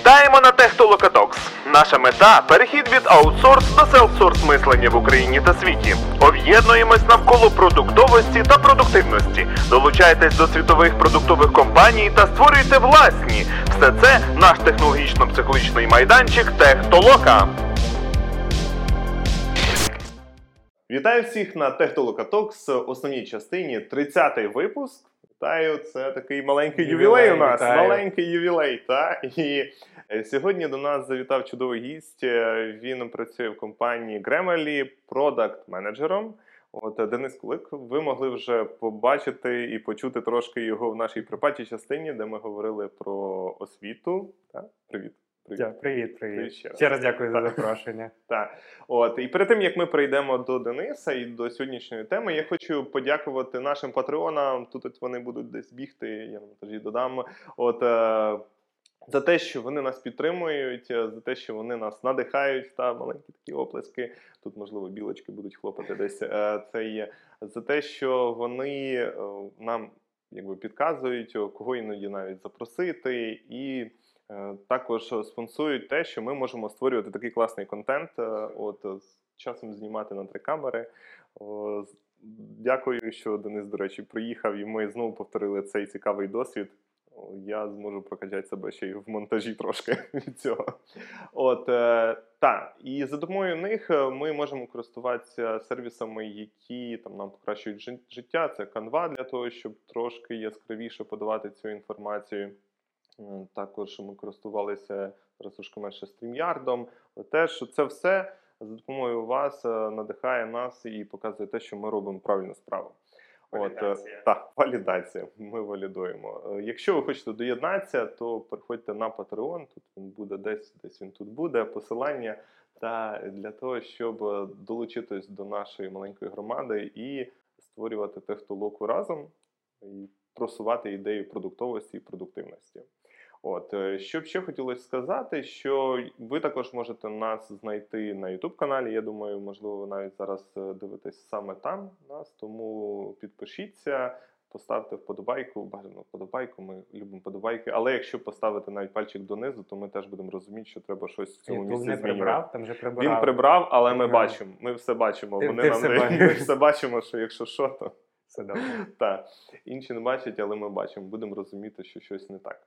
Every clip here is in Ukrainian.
Вітаємо на Технолокатокс. Наша мета перехід від аутсорс до селфсорс мислення в Україні та світі. Об'єднуємось навколо продуктовості та продуктивності. Долучайтесь до світових продуктових компаній та створюйте власні. Все це наш технологічно-психологічний майданчик Технолока. Вітаю всіх на Технолокатокс, основній частині, 30-й випуск. Вітаю, це такий маленький ювілей, Ювілей, у нас. вітаю. Маленький ювілей. Та? І сьогодні до нас завітав чудовий гість. Е, Він працює в компанії Grammarly продакт менеджером. От е, Денис Кулик, ви могли вже побачити і почути трошки його в нашій припатій частині, де ми говорили про освіту. Та? Привіт. Привіт. Привіт, Привіт ще раз. Ще раз дякую за запрошення. Так, от і перед тим як ми перейдемо до Дениса і до сьогоднішньої теми, я хочу подякувати нашим патреонам. Тут от вони будуть десь бігти, я на монтажі додам. От е, за те, що вони нас підтримують, е, за те, що вони нас надихають, та маленькі такі оплески. Тут, можливо, білочки будуть хлопати десь. Е, це є за те, що вони е, нам якби підказують, кого іноді навіть запросити, і також спонсують те, що ми можемо створювати такий класний контент. От з часом знімати на три камери. Дякую, що Денис, до речі, приїхав, і ми знову повторили цей цікавий досвід. Я зможу прокачати себе ще й в монтажі трошки від цього. От е, так, і за допомогою них е, ми можемо користуватися сервісами, які там нам покращують жи- життя. Це Canva для того, щоб трошки яскравіше подавати цю інформацію. Також ми користувалися зараз трошки менше стрімярдом. Теж це все за допомогою вас е, надихає нас і показує те, що ми робимо правильну справу. От, е, Валідація. так, валідація. Ми валідуємо. Е, Якщо ви хочете доєднатися, то переходьте на Patreon. Тут він буде десь, десь він тут буде. Посилання та для того, щоб долучитись до нашої маленької громади і створювати технологу разом і просувати ідею продуктовості і продуктивності. От е, що б ще хотілося сказати, що ви також можете нас знайти на youtube каналі. Я думаю, можливо, ви навіть зараз е, дивитесь саме там нас. Тому підпишіться, поставте вподобайку. Бажано вподобайку. Ми любимо вподобайки. Але якщо поставити навіть пальчик донизу, то ми теж будемо розуміти, що треба щось в цьому Ютуб місці не змінювати. прибрав, там вже прибрав. Він прибрав, але ми бачимо. Ми все бачимо. Ти- Вони ти нам все бачиш. ми все бачимо, що якщо що, то Все добре. так. Інші не бачать, але ми бачимо. Будемо розуміти, що щось не так.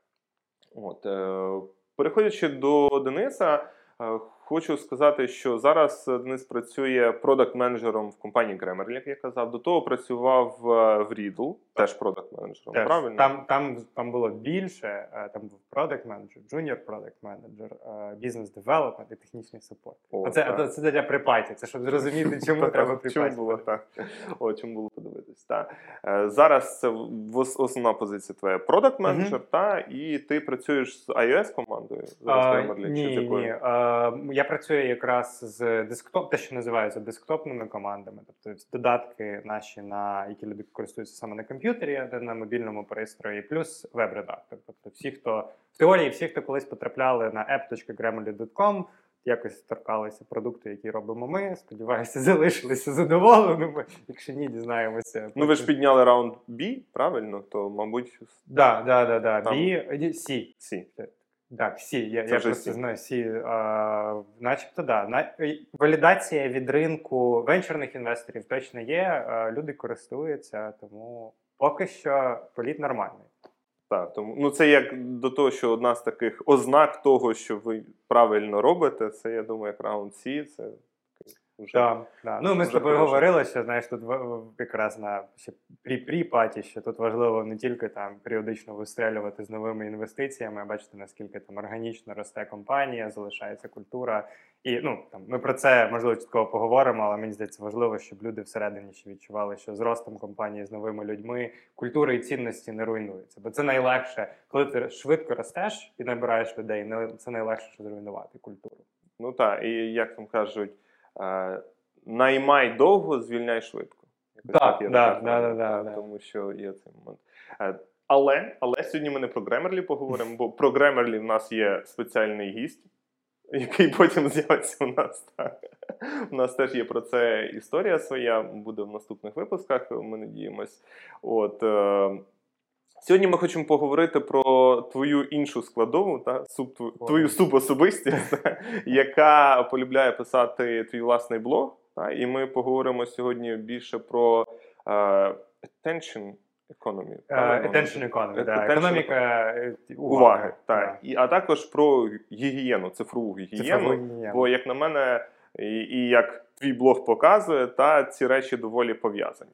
От, е, переходячи до Дениса, е, хочу сказати, що зараз е, Денис працює продакт-менеджером в компанії Grammarly, як я казав. До того працював е, в Riddle, теж продакт-менеджером. Теж, Правильно? Там, там, там було більше, е, там був product manager, junior product manager, business development і технічний support. О, Оце, це, це для прикладу, це щоб зрозуміти, чому треба Чому було так? О, чому було подивитись? Так. Зараз це основна позиція твоя product manager, та і ти працюєш з iOS командою зараз Grammarly, чи ні, ні. Я працюю якраз з desktop, те, що називається десктопними командами, тобто додатки наші, на які люди користуються саме на комп'ютері, а на мобільному пристрої, плюс веб-редактор. Тобто, всі, хто в теорії, всі, хто колись потрапляли на app.grammarly.com, якось торкалися продукту, які робимо ми. Сподіваюся, залишилися задоволеними. Якщо ні, дізнаємося. Ну ви ж підняли раунд B, правильно? То, мабуть, Да, да, да, да. Там. B, C. C. Так, всі. Я, Це я вже просто всі. знаю всі. А, начебто, да. На, валідація від ринку венчурних інвесторів точно є. а, люди користуються, тому поки що політ нормальний. Так, тому ну це як до того, що одна з таких ознак того, що ви правильно робите, це я думаю, як раунд C, це вже Да, да. Ну, ми з тобою говорили, що знаєш, тут якраз на ще прі паті, що тут важливо не тільки там періодично вистрелювати з новими інвестиціями, а бачити, наскільки там органічно росте компанія, залишається культура. І ну там ми про це можливо чітко поговоримо, але мені здається важливо, щоб люди всередині ще відчували, що з ростом компанії з новими людьми культура і цінності не руйнуються. Бо це найлегше, коли ти швидко ростеш і набираєш людей. Це найлегше зруйнувати культуру. ну так, і як там кажуть, наймай довго, звільняй швидко. Так, да, да, так, да. тому що є цей момент. Е, Але, але сьогодні ми не про Grammarly поговоримо, бо про Grammarly в нас є спеціальний гість, який потім з'явиться у нас. Так. У нас теж є про це історія своя, буде в наступних випусках, ми надіємось. От, е, Сьогодні ми хочемо поговорити про твою іншу складову, та суб, твою субособистість, та, яка полюбляє писати твій власний блог. Та, і ми поговоримо сьогодні більше про е, attention economy. Е, правильно? Attention economy, да. Економіка е, уваги. да. І, а також про гігієну, цифрову гігієну. Цифрову. Бо, як на мене, і, і як твій блог показує, та ці речі доволі пов'язані.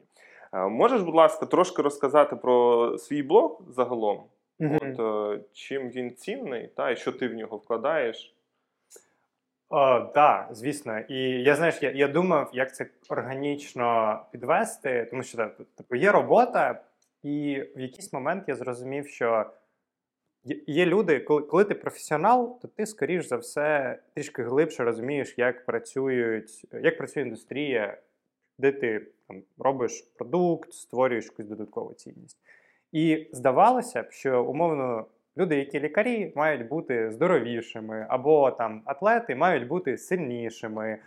Е, Можеш, будь ласка, трошки розказати про свій блог загалом? Мгм. От, е, чим він цінний, та, і що ти в нього вкладаєш? Так, звісно. І я знаєш, я, я думав, як це органічно підвести, тому що типу, є робота, і в якийсь момент я зрозумів, що є люди, коли, коли ти професіонал, то ти, скоріш за все, трішки глибше розумієш, як працюють, як працює індустрія, де ти там, робиш продукт, створюєш якусь додаткову цінність. І здавалося б, що умовно люди, які лікарі, мають бути здоровішими, або там атлети мають бути сильнішими.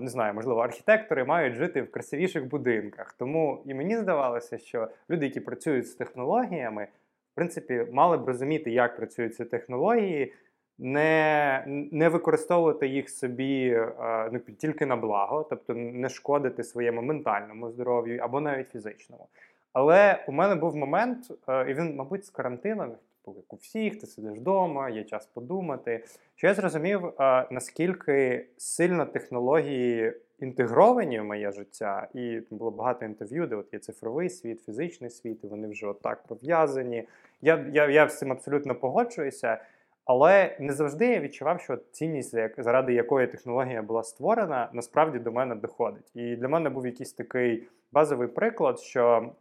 Не знаю, можливо, архітектори мають жити в красивіших будинках. Тому і мені здавалося, що люди, які працюють з технологіями, в принципі, мали б розуміти, як працюють ці технології, не, не використовувати їх собі е, ну, тільки на благо, тобто не шкодити своєму ментальному здоров'ю або навіть фізичному. Але у мене був момент, е, і він, мабуть, з карантином, типу, як у всіх, ти сидиш вдома, є час подумати. Що я зрозумів, е, наскільки сильно технології інтегровані в моє життя, і там було багато інтерв'ю, де от є цифровий світ, фізичний світ, і вони вже отак пов'язані. Я, я, я з цим абсолютно погоджуюся. Але не завжди я відчував, що цінність, заради якої технологія була створена, насправді до мене доходить. І для мене був якийсь такий базовий приклад, що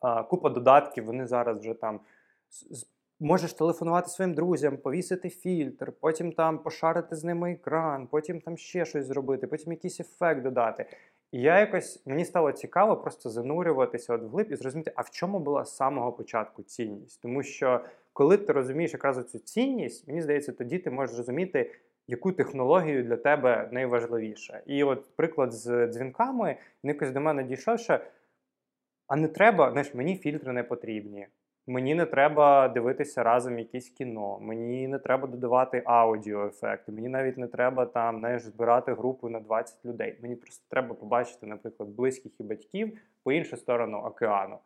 а, купа додатків, вони зараз вже там можеш телефонувати своїм друзям, повісити фільтр, потім там пошарити з ними екран, потім там ще щось зробити, потім якийсь ефект додати. І я якось мені стало цікаво просто занурюватися от вглиб і зрозуміти, а в чому була з самого початку цінність. Тому що коли ти розумієш якраз цю цінність, мені здається, тоді ти можеш зрозуміти, яку технологію для тебе найважливіша. І от приклад з дзвінками він якось до мене дійшов, що а не треба, знаєш, мені фільтри не потрібні. Мені не треба дивитися разом якесь кіно, мені не треба додавати аудіоефекти, мені навіть не треба там знаєш, збирати групу на 20 людей. Мені просто треба побачити, наприклад, близьких і батьків по іншу сторону океану.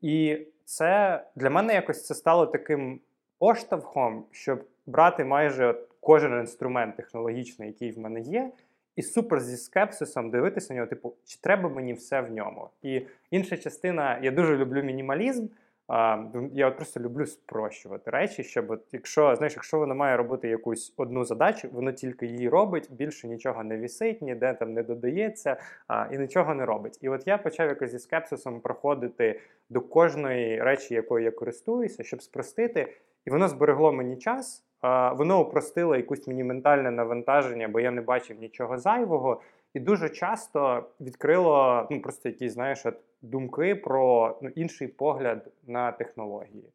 І це для мене якось це стало таким поштовхом, щоб брати майже кожен інструмент технологічний, який в мене є, і супер зі скепсисом дивитися на нього, типу, чи треба мені все в ньому? І інша частина, я дуже люблю мінімалізм. А, я от просто люблю спрощувати речі, щоб от, якщо знаєш, якщо воно має робити якусь одну задачу, воно тільки її робить, більше нічого не вісить, ніде там не додається а, і нічого не робить. І от я почав якось зі скепсисом проходити до кожної речі, якою я користуюся, щоб спростити, і воно зберегло мені час. а, Воно упростило якусь мені ментальне навантаження, бо я не бачив нічого зайвого. І дуже часто відкрило ну просто якісь знаєш думки про ну, інший погляд на технології.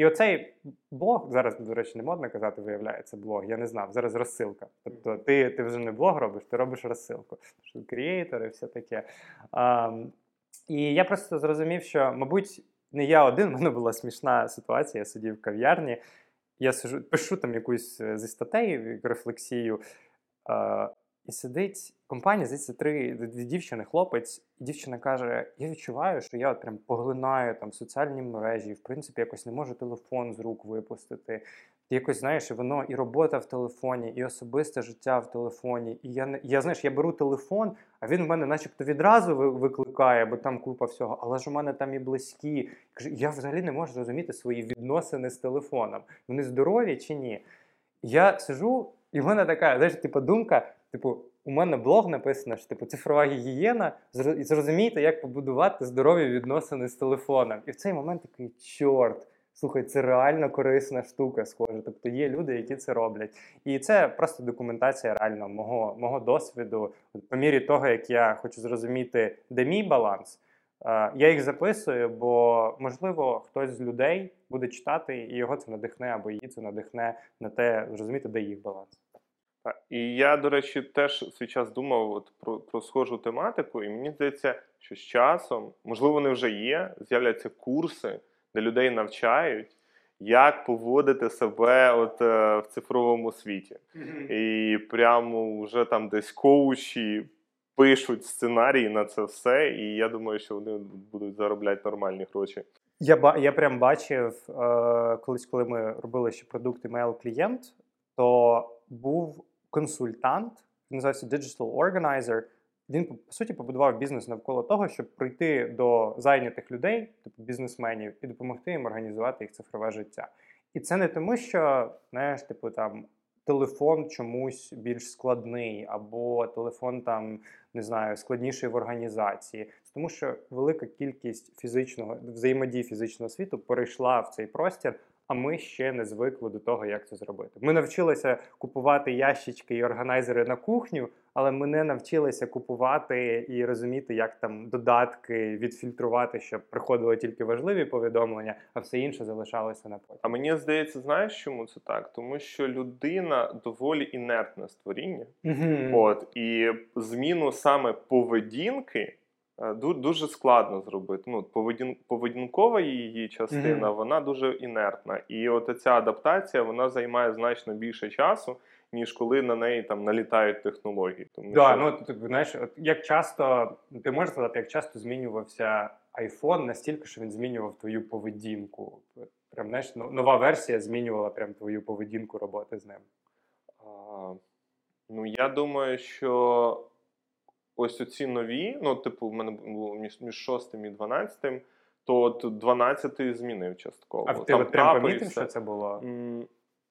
І оцей блог зараз, до речі, не модно казати, виявляється блог. Я не знав. Зараз розсилка. Тобто, ти, ти вже не блог робиш, ти робиш розсилку. Крієйтори, все таке. А, і я просто зрозумів, що, мабуть, не я один, в мене була смішна ситуація. Я сидів в кав'ярні, я сижу, пишу там якусь е, зі статей, рефлексію. І сидить компанія, здається, три дівчини, хлопець, і дівчина каже: Я відчуваю, що я от прям поглинаю там соціальні мережі, в принципі, якось не можу телефон з рук випустити. Якось знаєш, воно і робота в телефоні, і особисте життя в телефоні. І я я знаєш, я беру телефон, а він в мене, начебто, відразу викликає, бо там купа всього. Але ж у мене там і близькі. Я взагалі не можу зрозуміти свої відносини з телефоном. Вони здорові чи ні? Я сижу, і в мене така, знаєш, типу, думка, типу, у мене блог написано, що типу цифрова гігієна. Зрозумійте, як побудувати здорові відносини з телефоном. І в цей момент такий чорт. Слухай, це реально корисна штука, схоже. Тобто є люди, які це роблять. І це просто документація реально мого, мого досвіду. По мірі того, як я хочу зрозуміти, де мій баланс, е, я їх записую, бо можливо хтось з людей буде читати, і його це надихне, або її це надихне на те, зрозуміти, де їх баланс. Так, І я, до речі, теж свій час думав от про, про схожу тематику, і мені здається, що з часом, можливо, вони вже є, з'являться курси, де людей навчають, як поводити себе от, е, в цифровому світі. І прямо вже там десь коучі пишуть сценарії на це все, і я думаю, що вони будуть заробляти нормальні гроші. Я ба я прям бачив е, колись, коли ми робили ще продукт email клієнт, то був консультант, він називається Digital Organizer. Він по суті побудував бізнес навколо того, щоб прийти до зайнятих людей, типу бізнесменів, і допомогти їм організувати їх цифрове життя. І це не тому, що знаєш, типу там телефон чомусь більш складний, або телефон там не знаю, складніший в організації. Це тому, що велика кількість фізичного взаємодії фізичного світу перейшла в цей простір. А ми ще не звикли до того, як це зробити. Ми навчилися купувати ящички і органайзери на кухню, але ми не навчилися купувати і розуміти, як там додатки відфільтрувати, щоб приходили тільки важливі повідомлення, а все інше залишалося на потім. А мені здається, знаєш, чому це так? Тому що людина доволі інертне створіння. Мгм. От і зміну саме поведінки дуже складно зробити. Ну, поведінкова її частина, Мгм. вона дуже інертна. І от ця адаптація вона займає значно більше часу, ніж коли на неї там налітають технології. Тому Да, що- ну ти знаєш, от як часто ти можеш сказати, як часто змінювався iPhone настільки, що він змінював твою поведінку. Прям знаєш, ну, нова версія змінювала прям твою поведінку роботи з ним. А, ну, я думаю, що ось оці нові, ну, типу, в мене було між, між 6 і 12, то от 12 змінив частково. А ти от прям помітив, що це було?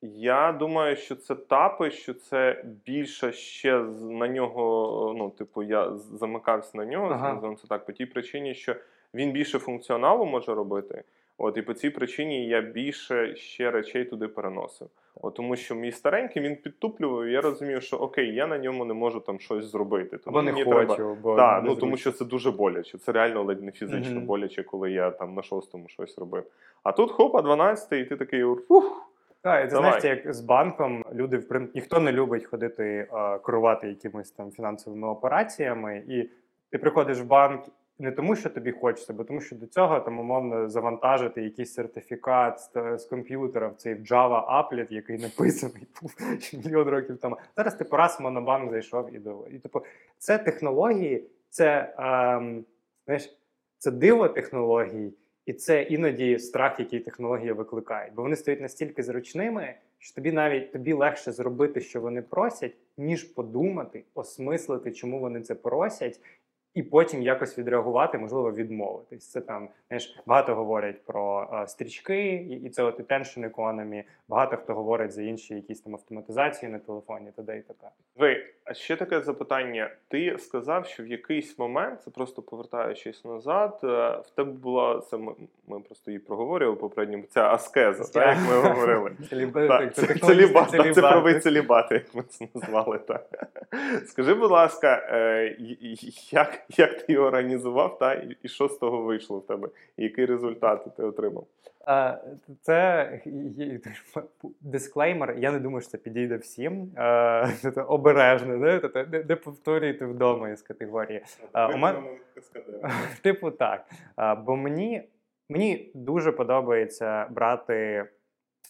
Я думаю, що це тапи, що це більше ще на нього. Ну, типу, я замикався на нього, Ага. це так, по тій причині, що він більше функціоналу може робити. От і по цій причині я більше ще речей туди переносив. От, тому що мій старенький він підтуплював, і я розумів, що окей, я на ньому не можу там щось зробити. Тому Або не мені хочу, треба... бо Так, ну тому що це дуже боляче. Це реально ледь не фізично Мгм. боляче, коли я там на шостому щось робив. А тут хопа, 12, і ти такий ух. Так, і це знаєш, як з банком люди в прин- ніхто не любить ходити е, керувати якимись там фінансовими операціями, і ти приходиш в банк не тому, що тобі хочеться, бо тому, що до цього там умовно завантажити якийсь сертифікат з, з комп'ютера в цей Java Applet, який написаний був мільйон років тому. Зараз ти раз в монобанк зайшов і до і типу, це технології, це ем, знаєш, це диво технологій. І це іноді страх, який технології викликають, бо вони стають настільки зручними, що тобі навіть тобі легше зробити, що вони просять, ніж подумати, осмислити, чому вони це просять, і потім якось відреагувати, можливо, відмовитись. Це там знаєш, багато говорять про е, стрічки, і, і це от attention economy, Багато хто говорить за інші якісь там автоматизації на телефоні, т.д. і т.п. Ви, а ще таке запитання. Ти сказав, що в якийсь момент, це просто повертаючись назад, е, в тебе була це ми, ми просто її проговорювали попередньо. Ця аскеза, так, як ми говорили. Целібат, цифровий целібат, як ми це назвали. Так. Скажи, будь ласка, е, як, як ти його організував, та, і і що з того вийшло в тебе? І який результат ти отримав? А, Це дисклеймер. Я не думаю, що це підійде всім. Це обережно, не, не повторюйте вдома із категорії. А, у мен- Типу, так. А, Бо мені, мені дуже подобається брати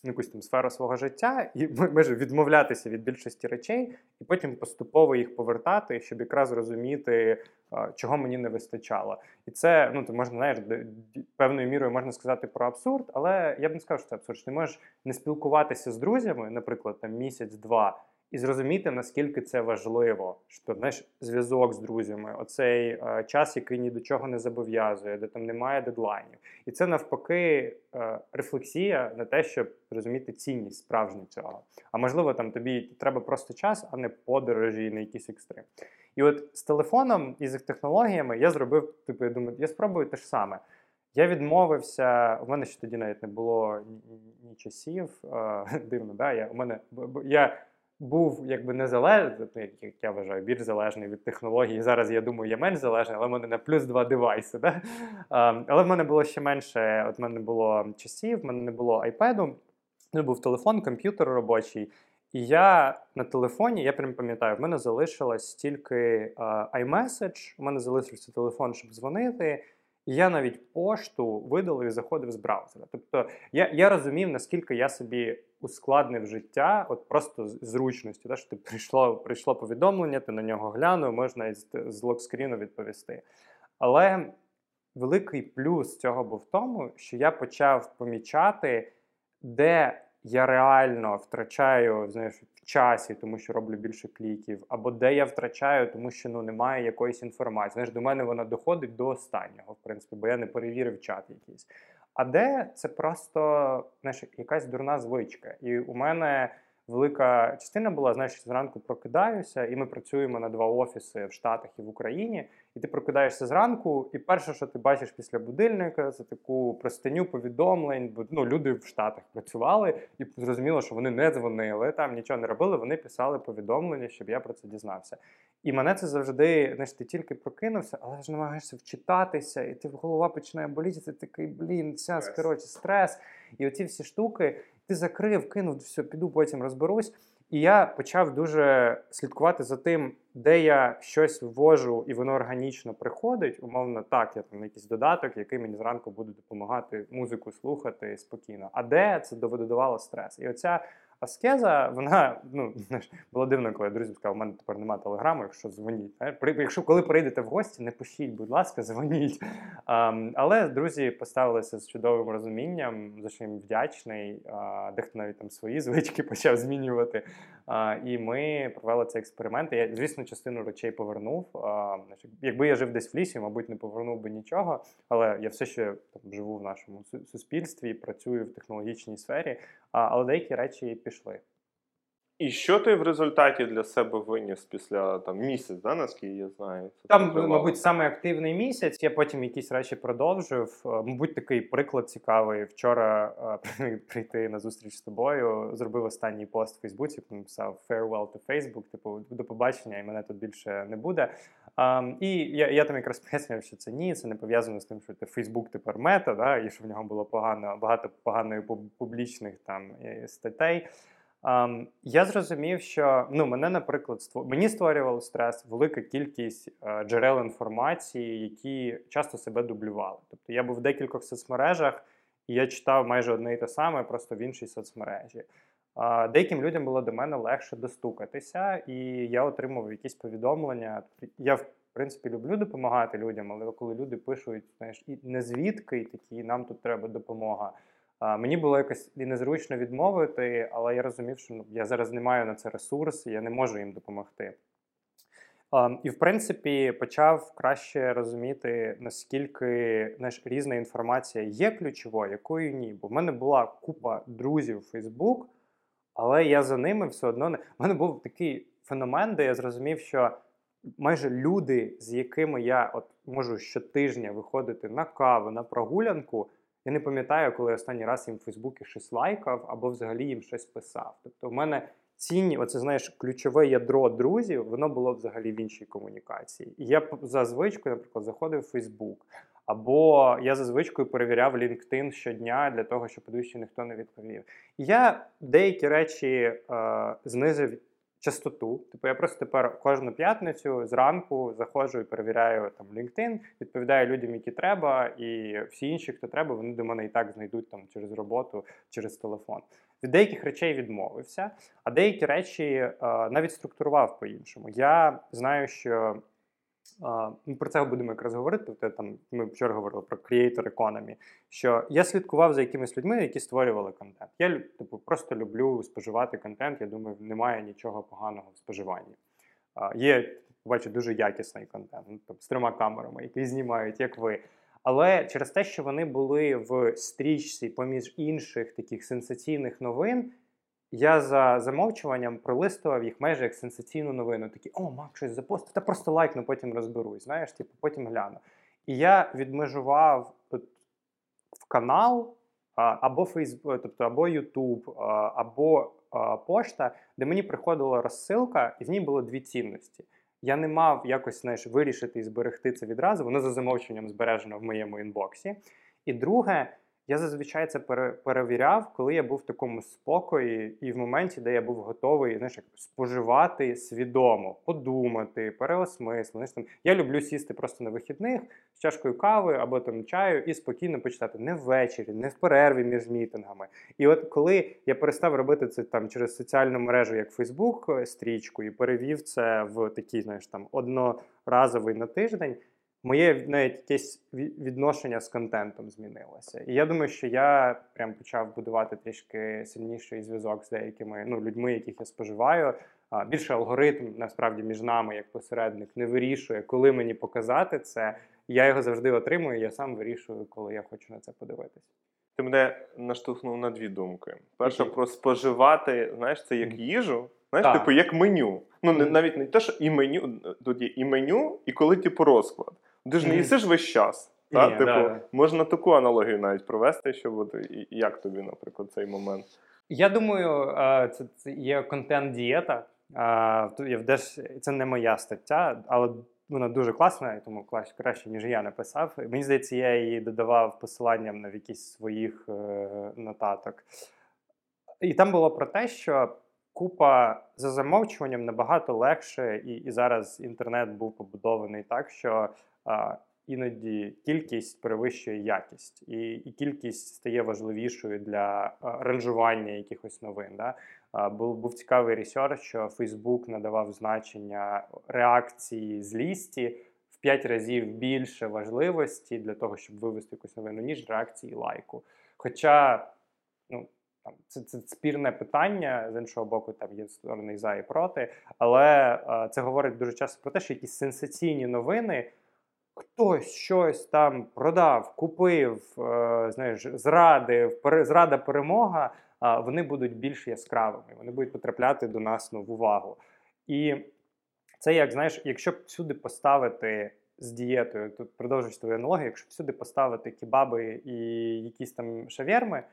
якусь там сферу свого життя і може відмовлятися від більшості речей, і потім поступово їх повертати, щоб якраз розуміти, чого мені не вистачало. І це ну ти можна знаєш, певною мірою можна сказати про абсурд, але я б не сказав, що це абсурд. Ти можеш не спілкуватися з друзями, наприклад, там місяць-два. І зрозуміти, наскільки це важливо, що знаєш, зв'язок з друзями, оцей е, час, який ні до чого не зобов'язує, де там немає дедлайнів. І це навпаки е, рефлексія на те, щоб розуміти цінність справжню цього. А можливо, там тобі треба просто час, а не подорожі не якийсь екстрим. І от з телефоном і з технологіями я зробив, типу, я думаю, я спробую те ж саме. Я відмовився, у мене ще тоді навіть не було ні, ні- часів. Е, дивно, да? Я, у мене, я був якби незалежний, ну, як, я вважаю, більш залежний від технології. Зараз я думаю, я менш залежний, але в мене на плюс два девайси. Да? Але в мене було ще менше. От в мене було часів, в мене не було айпеду, не був телефон, комп'ютер робочий. І я на телефоні, я прям пам'ятаю, в мене залишилось тільки а, iMessage, у мене залишився телефон, щоб дзвонити. І я навіть пошту видалив і заходив з браузера. Тобто я я розумів, наскільки я собі ускладнив життя, от просто з зручності. Що ти прийшло прийшло повідомлення, ти на нього глянув, можна із з локскріну відповісти. Але великий плюс цього був в тому, що я почав помічати, де я реально втрачаю знаєш, часі, тому що роблю більше кліків, або де я втрачаю, тому що ну немає якоїсь інформації. Знаєш, до мене вона доходить до останнього, в принципі, бо я не перевірив чат якийсь. А де це просто знаєш, якась дурна звичка. І у мене велика частина була, знаєш, зранку прокидаюся, і ми працюємо на два офіси в Штатах і в Україні. І ти прокидаєшся зранку, і перше, що ти бачиш після будильника, це таку простиню повідомлень. Бо ну, люди в Штатах працювали, і зрозуміло, що вони не дзвонили, там нічого не робили. Вони писали повідомлення, щоб я про це дізнався. І мене це завжди, знаєш, ти тільки прокинувся, але ж намагаєшся вчитатися, і ти голова починає боліти. Ти такий, блін, час, коротше, стрес. І оці всі штуки ти закрив, кинув, все, піду, потім розберусь. І я почав дуже слідкувати за тим, де я щось ввожу, і воно органічно приходить. Умовно, так, я там якийсь додаток, який мені зранку буде допомагати музику слухати спокійно. А де це додавало стрес? І оця Аскеза, вона ну було дивно, коли друзі сказав, у мене тепер немає телеграму, якщо дзвоніть. Якщо коли прийдете в гості, не пишіть, будь ласка, дзвоніть. Um, але друзі поставилися з чудовим розумінням, за що їм вдячний. Uh, дехто навіть там свої звички почав змінювати. Uh, і ми провели цей експеримент. Я, звісно, частину речей повернув. Uh, якби я жив десь в лісі, мабуть, не повернув би нічого. Але я все ще там живу в нашому суспільстві, працюю в технологічній сфері. Але деякі речі пішли. І що ти в результаті для себе виніс після там місяць, да, наскільки я знаю? Це там, тривало. мабуть, саме активний місяць. Я потім якісь речі продовжив. Е, мабуть, такий приклад цікавий. Вчора е, прийти на зустріч з тобою. Зробив останній пост в Фейсбуці, написав Farewell to Facebook, типу до побачення, і мене тут більше не буде. Um, і я я там якраз пояснював, що це ні, це не пов'язано з тим, що ти Фейсбук тепер мета, да, і що в нього було погано багато поганої публічних там е, статей. Um, я зрозумів, що ну мене, наприклад, ство... мені створювало стрес велика кількість uh, джерел інформації, які часто себе дублювали. Тобто я був в декількох соцмережах, і я читав майже одне і те саме, просто в іншій соцмережі. Uh, деяким людям було до мене легше достукатися, і я отримав якісь повідомлення. Я в принципі люблю допомагати людям, але коли люди пишуть, знаєш, і не звідки, і такі нам тут треба допомога. Мені було якось і незручно відмовити, але я розумів, що ну, я зараз не маю на це ресурс, я не можу їм допомогти. І, в принципі, почав краще розуміти, наскільки знаєш, різна інформація є ключовою, якою ні. Бо в мене була купа друзів у Facebook, але я за ними все одно не. У мене був такий феномен, де я зрозумів, що майже люди, з якими я от можу щотижня виходити на каву, на прогулянку. Я не пам'ятаю, коли останній раз їм в Фейсбуці щось лайкав або взагалі їм щось писав. Тобто, в мене цінні, оце знаєш, ключове ядро друзів, воно було взагалі в іншій комунікації. І я за звичкою, наприклад, заходив в Фейсбук, або я за звичкою перевіряв LinkedIn щодня для того, щоб подивитися, ніхто не відповів. І я деякі речі е, знизив частоту. Типу, я просто тепер кожну п'ятницю зранку заходжу і перевіряю там LinkedIn, відповідаю людям, які треба, і всі інші, хто треба, вони до мене і так знайдуть там через роботу, через телефон. Від деяких речей відмовився, а деякі речі е, навіть структурував по-іншому. Я знаю, що ми про це будемо якраз говорити. Тобто, там ми вчора говорили про creator economy, що я слідкував за якимись людьми, які створювали контент. Я типу просто люблю споживати контент. Я думаю, немає нічого поганого в споживанні. Є, бачу, дуже якісний контент ну, тобто, з трьома камерами, які знімають, як ви. Але через те, що вони були в стрічці поміж інших таких сенсаційних новин, я за замовчуванням пролистував їх майже як сенсаційну новину. Такі, о, Мак, щось запостив, та просто лайкну, потім розберусь. Знаєш, типу, потім гляну. І я відмежував в канал або Фейсбук, тобто або Ютуб, або пошта, де мені приходила розсилка, і в ній було дві цінності. Я не мав якось знаєш, вирішити і зберегти це відразу. Воно за замовчуванням збережено в моєму інбоксі. І друге, я зазвичай це пере, перевіряв, коли я був в такому спокої, і в моменті, де я був готовий знаєш, як споживати свідомо, подумати, переосмислити. Знаєш, там, я люблю сісти просто на вихідних з чашкою кави або там чаю і спокійно почитати не ввечері, не в перерві між мітингами. І от коли я перестав робити це там через соціальну мережу, як Фейсбук, стрічку, і перевів це в такий, знаєш, там одноразовий на тиждень. Моє навіть якесь відношення з контентом змінилося. І я думаю, що я прям почав будувати трішки сильніший зв'язок з деякими ну, людьми, яких я споживаю. А, Більше алгоритм насправді між нами, як посередник, не вирішує, коли мені показати це. Я його завжди отримую, я сам вирішую, коли я хочу на це подивитися. Ти мене наштовхнув на дві думки. Перша про споживати, знаєш, це як їжу. Знаєш, Так. типу, як меню. Ну, не, навіть не те, що і меню, тут є і меню, і коли типу розклад. Ти ж не їсиш весь час. Ні, Типу, да, можна таку аналогію навіть провести, щоб от, як тобі, наприклад, цей момент. Я думаю, це, це є контент-дієта. Це не моя стаття, але вона дуже класна, і тому краще, ніж я написав. Мені здається, я її додавав посиланням на якісь своїх е, нотаток. І там було про те, що купа за замовчуванням набагато легше, і, і зараз інтернет був побудований так, що іноді кількість перевищує якість, і, і кількість стає важливішою для ранжування якихось новин. Да? Був, був цікавий ресерч, що Фейсбук надавав значення реакції злісті в 5 разів більше важливості для того, щоб вивести якусь новину, ніж реакції лайку. Хоча ну, це, це спірне питання, з іншого боку, там є сторони за і проти. Але це говорить дуже часто про те, що якісь сенсаційні новини. Хтось щось там продав, купив, е, знаєш, зрадив, зрада перемога, вони будуть більш яскравими, вони будуть потрапляти до нас ну, в увагу. І це як знаєш, якщо всюди поставити з дієтою, тут продовжуючи твою аналогію, якщо всюди поставити кебаби і якісь там шаверми,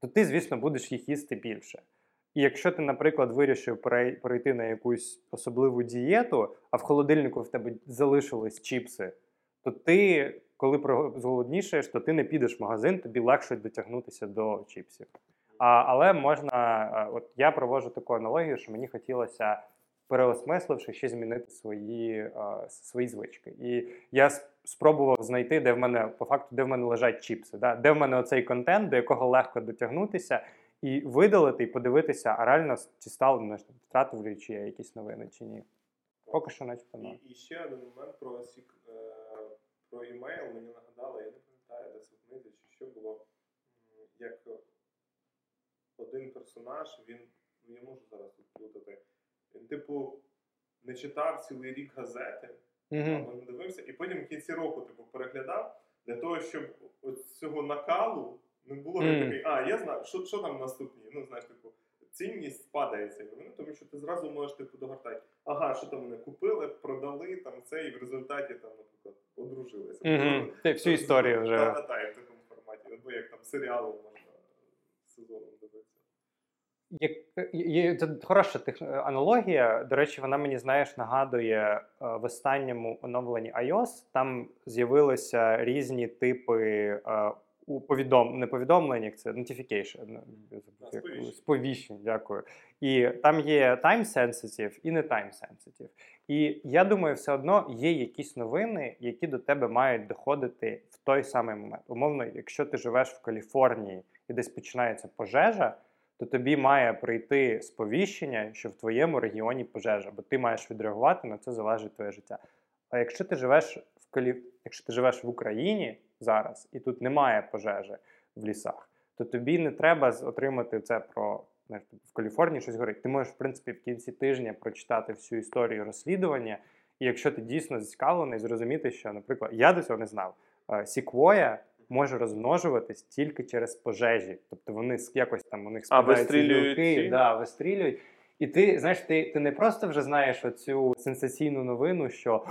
то ти, звісно, будеш їх їсти більше. І якщо ти, наприклад, вирішив перей- перейти на якусь особливу дієту, а в холодильнику в тебе залишились чіпси, то ти, коли зголоднішаєш, то ти не підеш в магазин, тобі легше дотягнутися до чіпсів. А, але можна, от я проводжу таку аналогію, що мені хотілося, переосмисливши, ще змінити свої, а, свої звички. І я спробував знайти, де в мене по факту, де в мене лежать чіпси, да? де в мене оцей контент, до якого легко дотягнутися, і видалити, і подивитися, а реально чи стало втратив чи я якісь новини, чи ні. Поки що, начебто. І, і ще один момент про сік, е, про імейл мені нагадали, я не пам'ятаю, де це в книзі, чи що було, як один персонаж, він, ну, я можу зараз тут плутати, він, типу, не читав цілий рік газети, або не дивився, і потім в кінці року, типу, переглядав для того, щоб от цього накалу не було Мгм. такий, а, я знаю, що, що там наступні. Ну, знаєш, типу, цінність падає цієї новини, тому що ти зразу можеш типу догортати. Ага, що там вони купили, продали там це, і в результаті там, наприклад, одружилися. Угу. Ти всю історію вже. Так, так, так, в такому форматі. Або як там серіали можна сезоном дивитися. Як, є, це хороша тех, аналогія. До речі, вона мені знаєш нагадує е, в останньому оновленні iOS. Там з'явилися різні типи е, у повідом... не повідомлень, як це notification, я забув, як- сповіщень. сповіщень, дякую. І там є time sensitive і не time sensitive. І я думаю, все одно є якісь новини, які до тебе мають доходити в той самий момент. Умовно, якщо ти живеш в Каліфорнії і десь починається пожежа, то тобі має прийти сповіщення, що в твоєму регіоні пожежа, бо ти маєш відреагувати на це залежить твоє життя. А якщо ти живеш в Калі... якщо ти живеш в Україні зараз і тут немає пожежі в лісах, то тобі не треба отримати це про знаєш, в Каліфорнії щось горить. Ти можеш, в принципі, в кінці тижня прочитати всю історію розслідування. І якщо ти дійсно зацікавлений, зрозуміти, що, наприклад, я до цього не знав, е, сіквоя може розмножуватись тільки через пожежі. Тобто вони якось там у них А, да, вистрілюють. І ти знаєш, ти, ти не просто вже знаєш оцю сенсаційну новину, що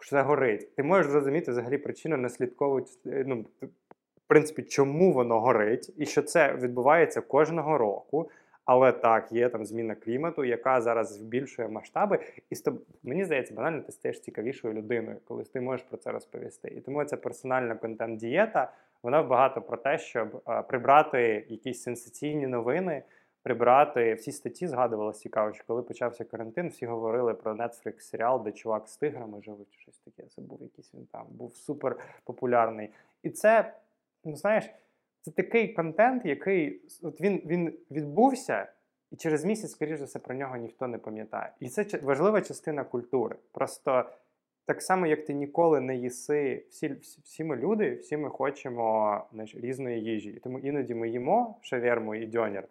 все горить. Ти можеш зрозуміти взагалі причину наслідкову, е, ну, в принципі, чому воно горить, і що це відбувається кожного року. Але так, є там зміна клімату, яка зараз збільшує масштаби, і з мені здається, банально ти стаєш цікавішою людиною, коли ти можеш про це розповісти. І тому ця персональна контент-дієта, вона багато про те, щоб е, прибрати якісь сенсаційні новини, прибрати всі статті згадувалось цікаво, що коли почався карантин, всі говорили про Netflix серіал, де чувак з тиграми живуть, чи щось таке. Це був якийсь він там, був супер популярний. І це, ну знаєш, це такий контент, який от він, він відбувся, і через місяць, скоріш за все, про нього ніхто не пам'ятає. І це важлива частина культури. Просто так само, як ти ніколи не їси, всі, всі, ми люди, всі ми хочемо знаєш, різної їжі. І тому іноді ми їмо шаверму і дьонір.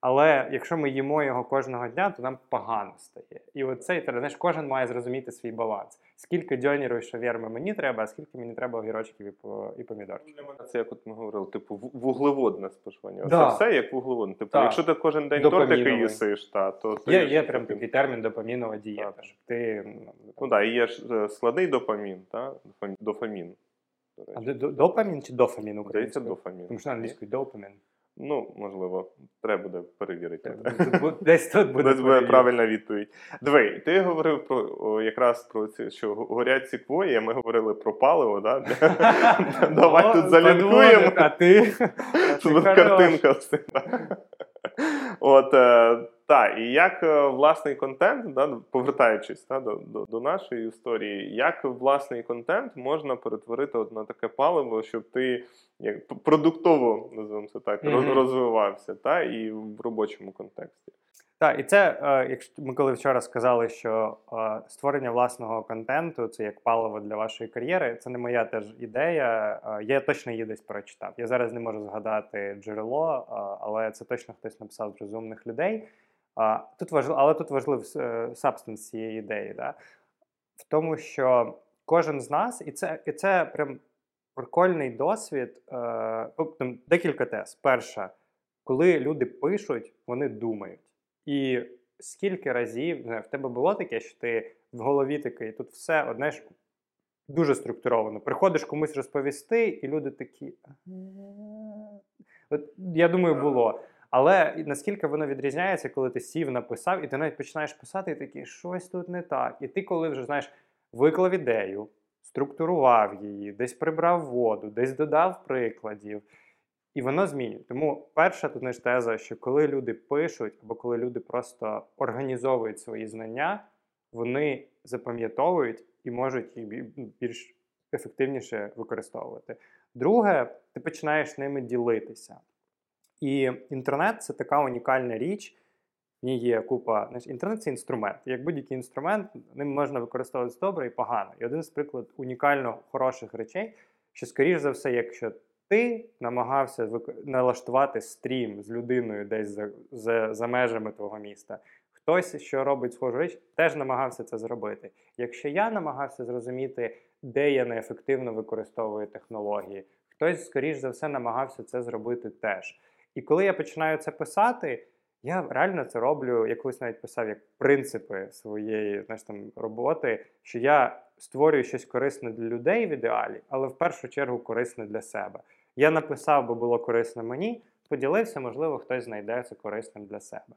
Але якщо ми їмо його кожного дня, то нам погано стає. І оцей знаєш, кожен має зрозуміти свій баланс. Скільки дьоніру і шаверми мені треба, а скільки мені треба огірочків і, по- і помідорчиків. Для мене це як от ми говорили, типу вуглеводне споживання. Да. Це все як вуглеводне. Типу, Так. якщо ти кожен день тортики їсиш, та, то ти Є, є прям такий термін допамінова дієта. Так. Щоб ти, ну, Ну так, і є ж е, складний допамін, та? дофамін. до а до- до- допамін чи дофамін Здається, українською? дофамін. Тому що англійською допамін. Ну, можливо, треба буде перевірити. Десь тут буде Десь буде правильна відповідь. Диви, ти говорив про о, якраз про ці, що горять горять квої, а ми говорили про паливо, да? Давай тут залінкуємо. А ти? Тут картинка. От, е, та, і як е, власний контент, да, повертаючись та, до, до, до нашої історії, як власний контент можна перетворити от на таке паливо, щоб ти як продуктово, називаємо це так, Мгм. розвивався, та, і в робочому контексті. Так, і це, е, якщо ми коли вчора сказали, що е, створення власного контенту це як паливо для вашої кар'єри, це не моя теж ідея. Я точно її десь прочитав. Я зараз не можу згадати джерело, але це точно хтось написав з розумних людей. Тут важливо, але тут важливий сабстанс цієї ідеї, да? в тому, що кожен з нас, і це, і це прям прикольний досвід. Е, ну, там декілька тез. Перша, коли люди пишуть, вони думають. І скільки разів не в тебе було таке, що ти в голові такий, тут все одне ж дуже структуровано. Приходиш комусь розповісти, і люди такі. От, я думаю, було. Але наскільки воно відрізняється, коли ти сів, написав, і ти навіть починаєш писати, і такий, щось тут не так. І ти, коли вже знаєш, виклав ідею, структурував її, десь прибрав воду, десь додав прикладів, і воно змінює. Тому перша тут знаєш, теза, що коли люди пишуть, або коли люди просто організовують свої знання, вони запам'ятовують і можуть їх більш ефективніше використовувати. Друге, ти починаєш ними ділитися. І інтернет це така унікальна річ. В ній є купа. Знаєш, інтернет це інструмент. Як будь-який інструмент, ним можна використовуватися добре і погано. І один з приклад унікально хороших речей, що, скоріш за все, якщо ти намагався вик- налаштувати стрім з людиною десь за, за, за межами твого міста, хтось, що робить схожу річ, теж намагався це зробити. Якщо я намагався зрозуміти, де я неефективно використовую технології, хтось, скоріш за все, намагався це зробити теж. І коли я починаю це писати, я реально це роблю, я колись навіть писав як принципи своєї знаєш, там, роботи, що я створюю щось корисне для людей в ідеалі, але в першу чергу корисне для себе. Я написав, бо було корисно мені, поділився, можливо, хтось знайде це корисним для себе.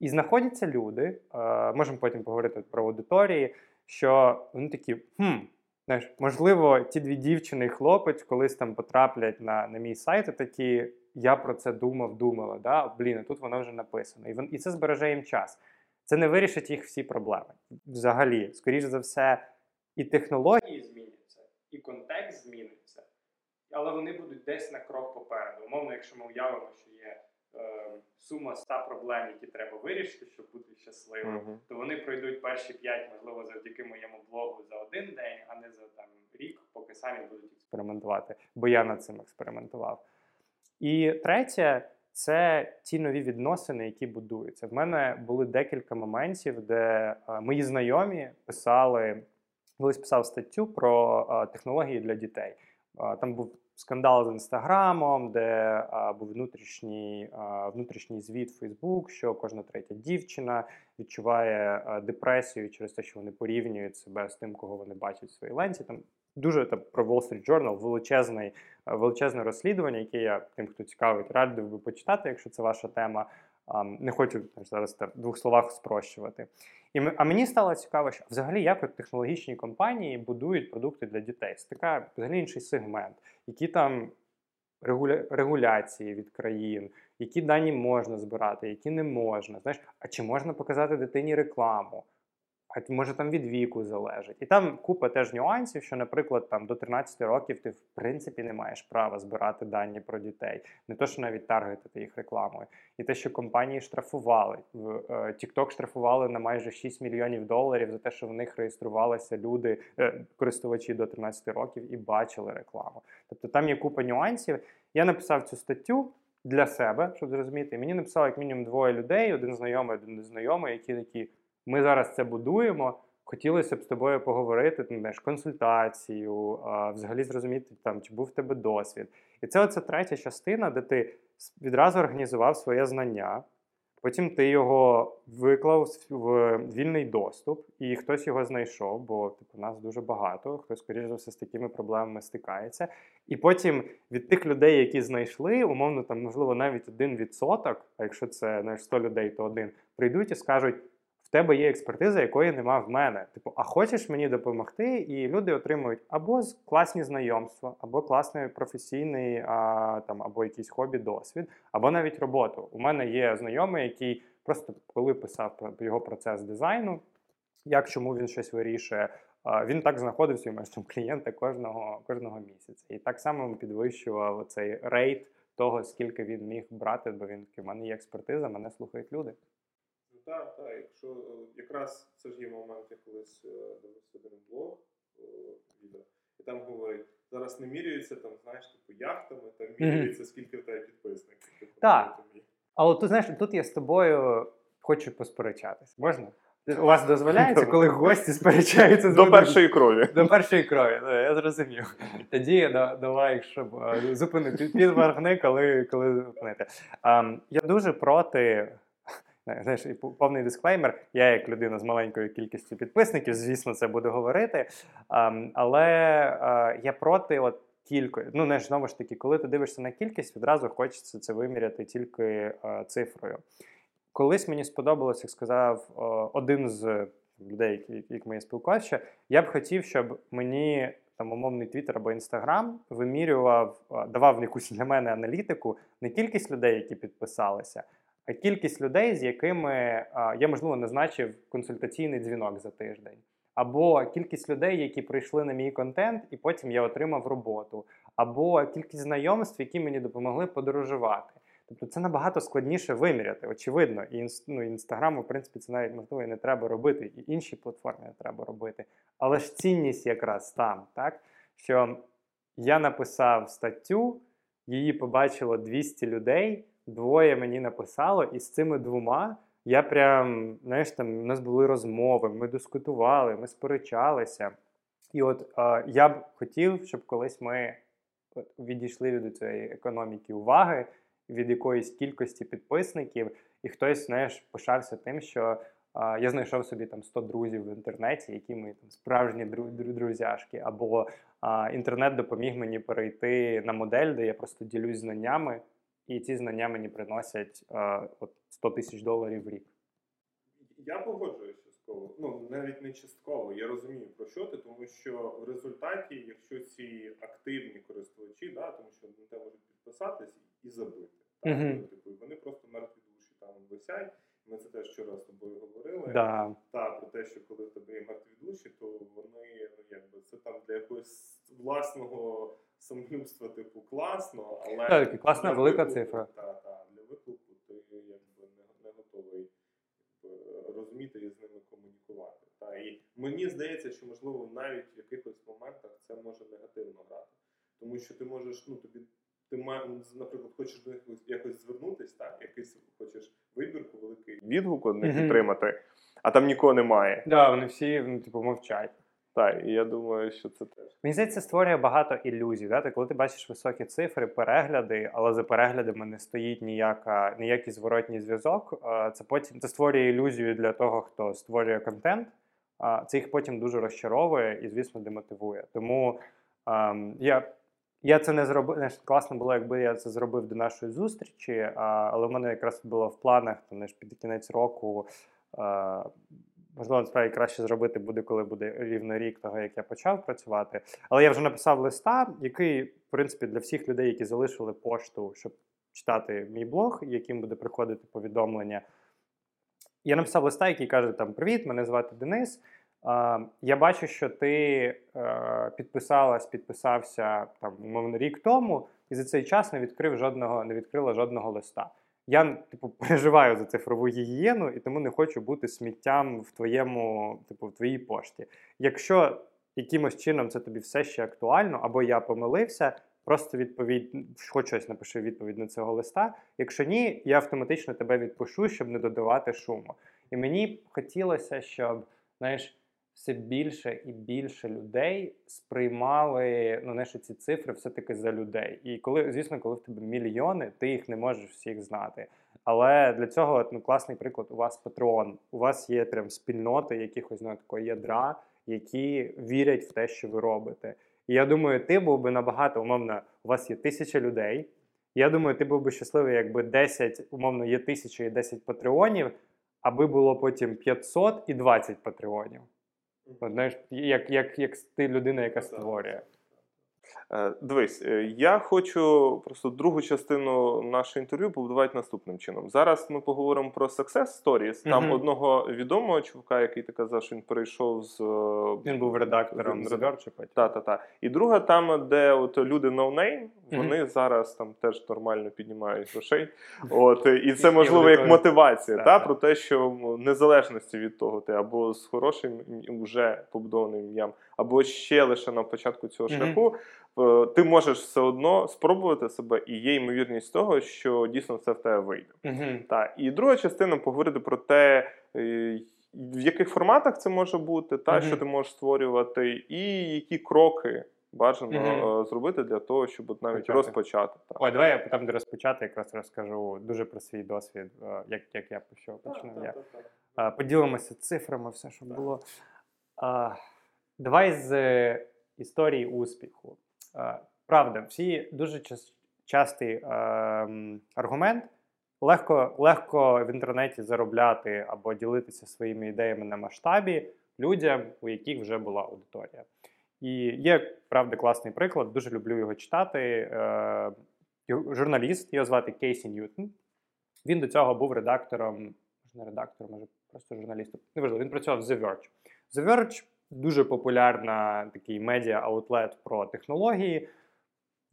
І знаходяться люди, е, можемо потім поговорити про аудиторії, що вони такі, хм, знаєш, можливо, ті дві дівчини і хлопець колись там потраплять на, на мій сайт і такі, я про це думав, думала, да? блін, а тут воно вже написано. І, вон, і це збереже їм час. Це не вирішить їх всі проблеми. Взагалі, скоріш за все, і технології зміняться, і контекст зміниться, але вони будуть десь на крок попереду. Умовно, якщо ми уявимо, що є е, сума 100 проблем, які треба вирішити, щоб бути щасливим, Мгм. то вони пройдуть перші 5, можливо, завдяки моєму блогу за один день, а не за там рік, поки самі будуть експериментувати, бо я над цим експериментував. І третє це ті нові відносини, які будуються. В мене були декілька моментів, де е, мої знайомі писали, колись писав статтю про е, технології для дітей. Е, Там був скандал з інстаграмом, де був внутрішній, внутрішній звіт Facebook, що кожна третя дівчина відчуває депресію через те, що вони порівнюють себе з тим, кого вони бачать в своїй ленті. Там дуже там, про Wall Street Journal величезний, е, величезне розслідування, яке я тим, хто цікавить, радив би почитати, якщо це ваша тема. Не хочу зараз в двох словах спрощувати. І, а мені стало цікаво, що взагалі як от технологічні компанії будують продукти для дітей. Це така взагалі інший сегмент, які там регуля... регуляції від країн, які дані можна збирати, які не можна. Знаєш, а чи можна показати дитині рекламу? Може там від віку залежить. І там купа теж нюансів, що, наприклад, там до 13 років ти в принципі не маєш права збирати дані про дітей, не то, що навіть таргетити їх рекламою. І те, що компанії штрафували. В е, TikTok штрафували на майже 6 мільйонів доларів за те, що в них реєструвалися люди, е, користувачі до 13 років і бачили рекламу. Тобто там є купа нюансів. Я написав цю статтю для себе, щоб зрозуміти. Мені написало як мінімум двоє людей: один знайомий, один незнайомий, які такі. Ми зараз це будуємо. Хотілося б з тобою поговорити, там, знаєш, консультацію, взагалі зрозуміти, там, чи був в тебе досвід. І це оця третя частина, де ти відразу організував своє знання, потім ти його виклав в вільний доступ, і хтось його знайшов, бо типу, нас дуже багато, хтось, скоріш за все, з такими проблемами стикається. І потім від тих людей, які знайшли, умовно, там, можливо, навіть один відсоток, а якщо це знаєш, 100 людей, то один, прийдуть і скажуть. В тебе є експертиза, якої нема в мене. Типу, а хочеш мені допомогти? І люди отримують або класні знайомства, або класний професійний, а, там, або якийсь хобі, досвід, або навіть роботу. У мене є знайомий, який просто коли писав його процес дизайну, як чому він щось вирішує. Він так знаходив собі майже там клієнта кожного, кожного місяця. І так само підвищував цей рейт того, скільки він міг брати, бо він такий, в мене є експертиза, мене слухають люди. Так, так, якщо е, якраз це ж є момент, я колись е, дивився один блог е, відео, і там говорить, зараз не міряються там, знаєш, типу яхтами, там міряється, скільки в тебе підписників. Типу, Так. Але тут знаєш, тут я з тобою хочу посперечатись. Можна? У вас дозволяється, коли гості сперечаються з До першої крові. До першої крові, я зрозумів. Тоді да- давай, щоб зупинити підвергни, коли, коли зупинити. Ем, я дуже проти. Знаєш, і пов- повний дисклеймер. Я, як людина з маленькою кількістю підписників, звісно, це буду говорити. Ем, але е, я проти от кілької. Ну, не ж знову ж таки, коли ти дивишся на кількість, відразу хочеться це виміряти тільки е, цифрою. Колись мені сподобалось, як сказав е, один з людей, які- якими я спілкувався, я б хотів, щоб мені там умовний Твіттер або Інстаграм вимірював, давав якусь для мене аналітику не кількість людей, які підписалися, кількість людей, з якими я, можливо, назначив консультаційний дзвінок за тиждень. Або кількість людей, які прийшли на мій контент, і потім я отримав роботу, або кількість знайомств, які мені допомогли подорожувати. Тобто це набагато складніше виміряти, очевидно. І ну, інстаграму, в принципі, це навіть можливо і не треба робити, і інші платформи не треба робити. Але ж цінність якраз там, так? Що я написав статтю, її побачило 200 людей, двоє мені написало, і з цими двома я прям, знаєш, там у нас були розмови, ми дискутували, ми сперечалися. І от е, я б хотів, щоб колись ми відійшли від цієї економіки уваги, від якоїсь кількості підписників, і хтось, знаєш, пишався тим, що я знайшов собі там 100 друзів в інтернеті, які ми там справжні дру- дру- друзяшки, або а, інтернет допоміг мені перейти на модель, де я просто ділюсь знаннями, і ці знання мені приносять а, от 100 тисяч доларів в рік. Я погоджуюся частково. Ну, навіть не частково. Я розумію про що ти, тому що в результаті, якщо ці активні користувачі, да, тому що на те можуть підписатись і забити. Так? Ну, Типу, вони просто мертві душі там висять. Ми це теж вчора з тобою говорили. Да. Та про те, що коли в тебе є мертві душі, то вони ну якби це там для якогось власного самолюбства, типу, класно, але Так, класна, для велика виклику- цифра. Та, та, для виклику ти якби не, не готовий розуміти і з ними комунікувати. Та і мені здається, що можливо навіть в якихось моментах це може негативно грати, тому що ти можеш, ну тобі. Ти наприклад, хочеш до них якось звернутись, так, якийсь хочеш вибірку великий відгук одних Мгм. підтримати, а там нікого немає. Да, вони всі ну, типу, мовчать. Так, і я думаю, що це теж. Мені здається, створює багато ілюзій. Да? Ти, коли ти бачиш високі цифри, перегляди, але за переглядами не стоїть ніяка, ніякий зворотній зв'язок. е, Це потім це створює ілюзію для того, хто створює контент. Це їх потім дуже розчаровує і, звісно, демотивує. Тому ем, я Я це не зробив. Класно було, якби я це зробив до нашої зустрічі, але в мене якраз було в планах там, під кінець року. А, можливо, насправді краще зробити буде, коли буде рівно рік того, як я почав працювати. Але я вже написав листа, який, в принципі, для всіх людей, які залишили пошту, щоб читати мій блог, яким буде приходити повідомлення. Я написав листа, який каже: там Привіт, мене звати Денис. Я бачу, що ти е, підписалась, підписався там, умовно, рік тому, і за цей час не відкрив жодного, не відкрила жодного листа. Я типу переживаю за цифрову гігієну і тому не хочу бути сміттям в твоєму, типу, в твоїй пошті. Якщо якимось чином це тобі все ще актуально, або я помилився, просто відповідь, хоч щось напиши відповідь на цього листа. Якщо ні, я автоматично тебе відпишу, щоб не додавати шуму. І мені хотілося, щоб знаєш все більше і більше людей сприймали ну, знаєш, ці цифри все-таки за людей. І коли, звісно, коли в тебе мільйони, ти їх не можеш всіх знати. Але для цього ну, класний приклад у вас Patreon. У вас є прям спільноти якихось ну, такої ядра, які вірять в те, що ви робите. І я думаю, ти був би набагато умовно, у вас є тисяча людей. Я думаю, ти був би щасливий, якби 10, умовно, є тисяча і 10 патреонів, аби було потім 500 і 20 патреонів. Знаєш, як як, як ти людина, яка створює. Е, дивись, е, я хочу просто другу частину нашого інтерв'ю побудувати наступним чином. Зараз ми поговоримо про success stories. Там mm-hmm. одного відомого чувака, який ти казав, що він перейшов з е, він був редактором з Та, та, та. І друга там, де от люди no name, вони mm-hmm. зараз там теж нормально піднімають грошей. От і це можливо як мотивація, та, про те, що незалежності від того, ти або з хорошим вже побудованим ім'ям, або ще лише на початку цього mm-hmm. шляху. Е, ти можеш все одно спробувати себе, і є ймовірність того, що дійсно все в тебе вийде. Uh-huh. Так. І друга частина поговорити про те, е, в яких форматах це може бути, та, uh-huh. що ти можеш створювати, і які кроки бажано uh-huh. зробити для того, щоб от навіть почати. розпочати. Так. Ой, давай я там, де розпочати, якраз розкажу дуже про свій досвід, як як я почав почну. Я. Поділимося цифрами, все, що було. Давай з історії успіху. Правда, всі дуже частий е, аргумент. Легко легко в інтернеті заробляти або ділитися своїми ідеями на масштабі людям, у яких вже була аудиторія. І є правда класний приклад, дуже люблю його читати. Е, Журналіст, його звати Кейсі Ньютон. Він до цього був редактором, може не редактором, може просто журналістом. Неважливо, він працював в The Verge. The Verge Дуже популярна такий медіа-аутлет про технології.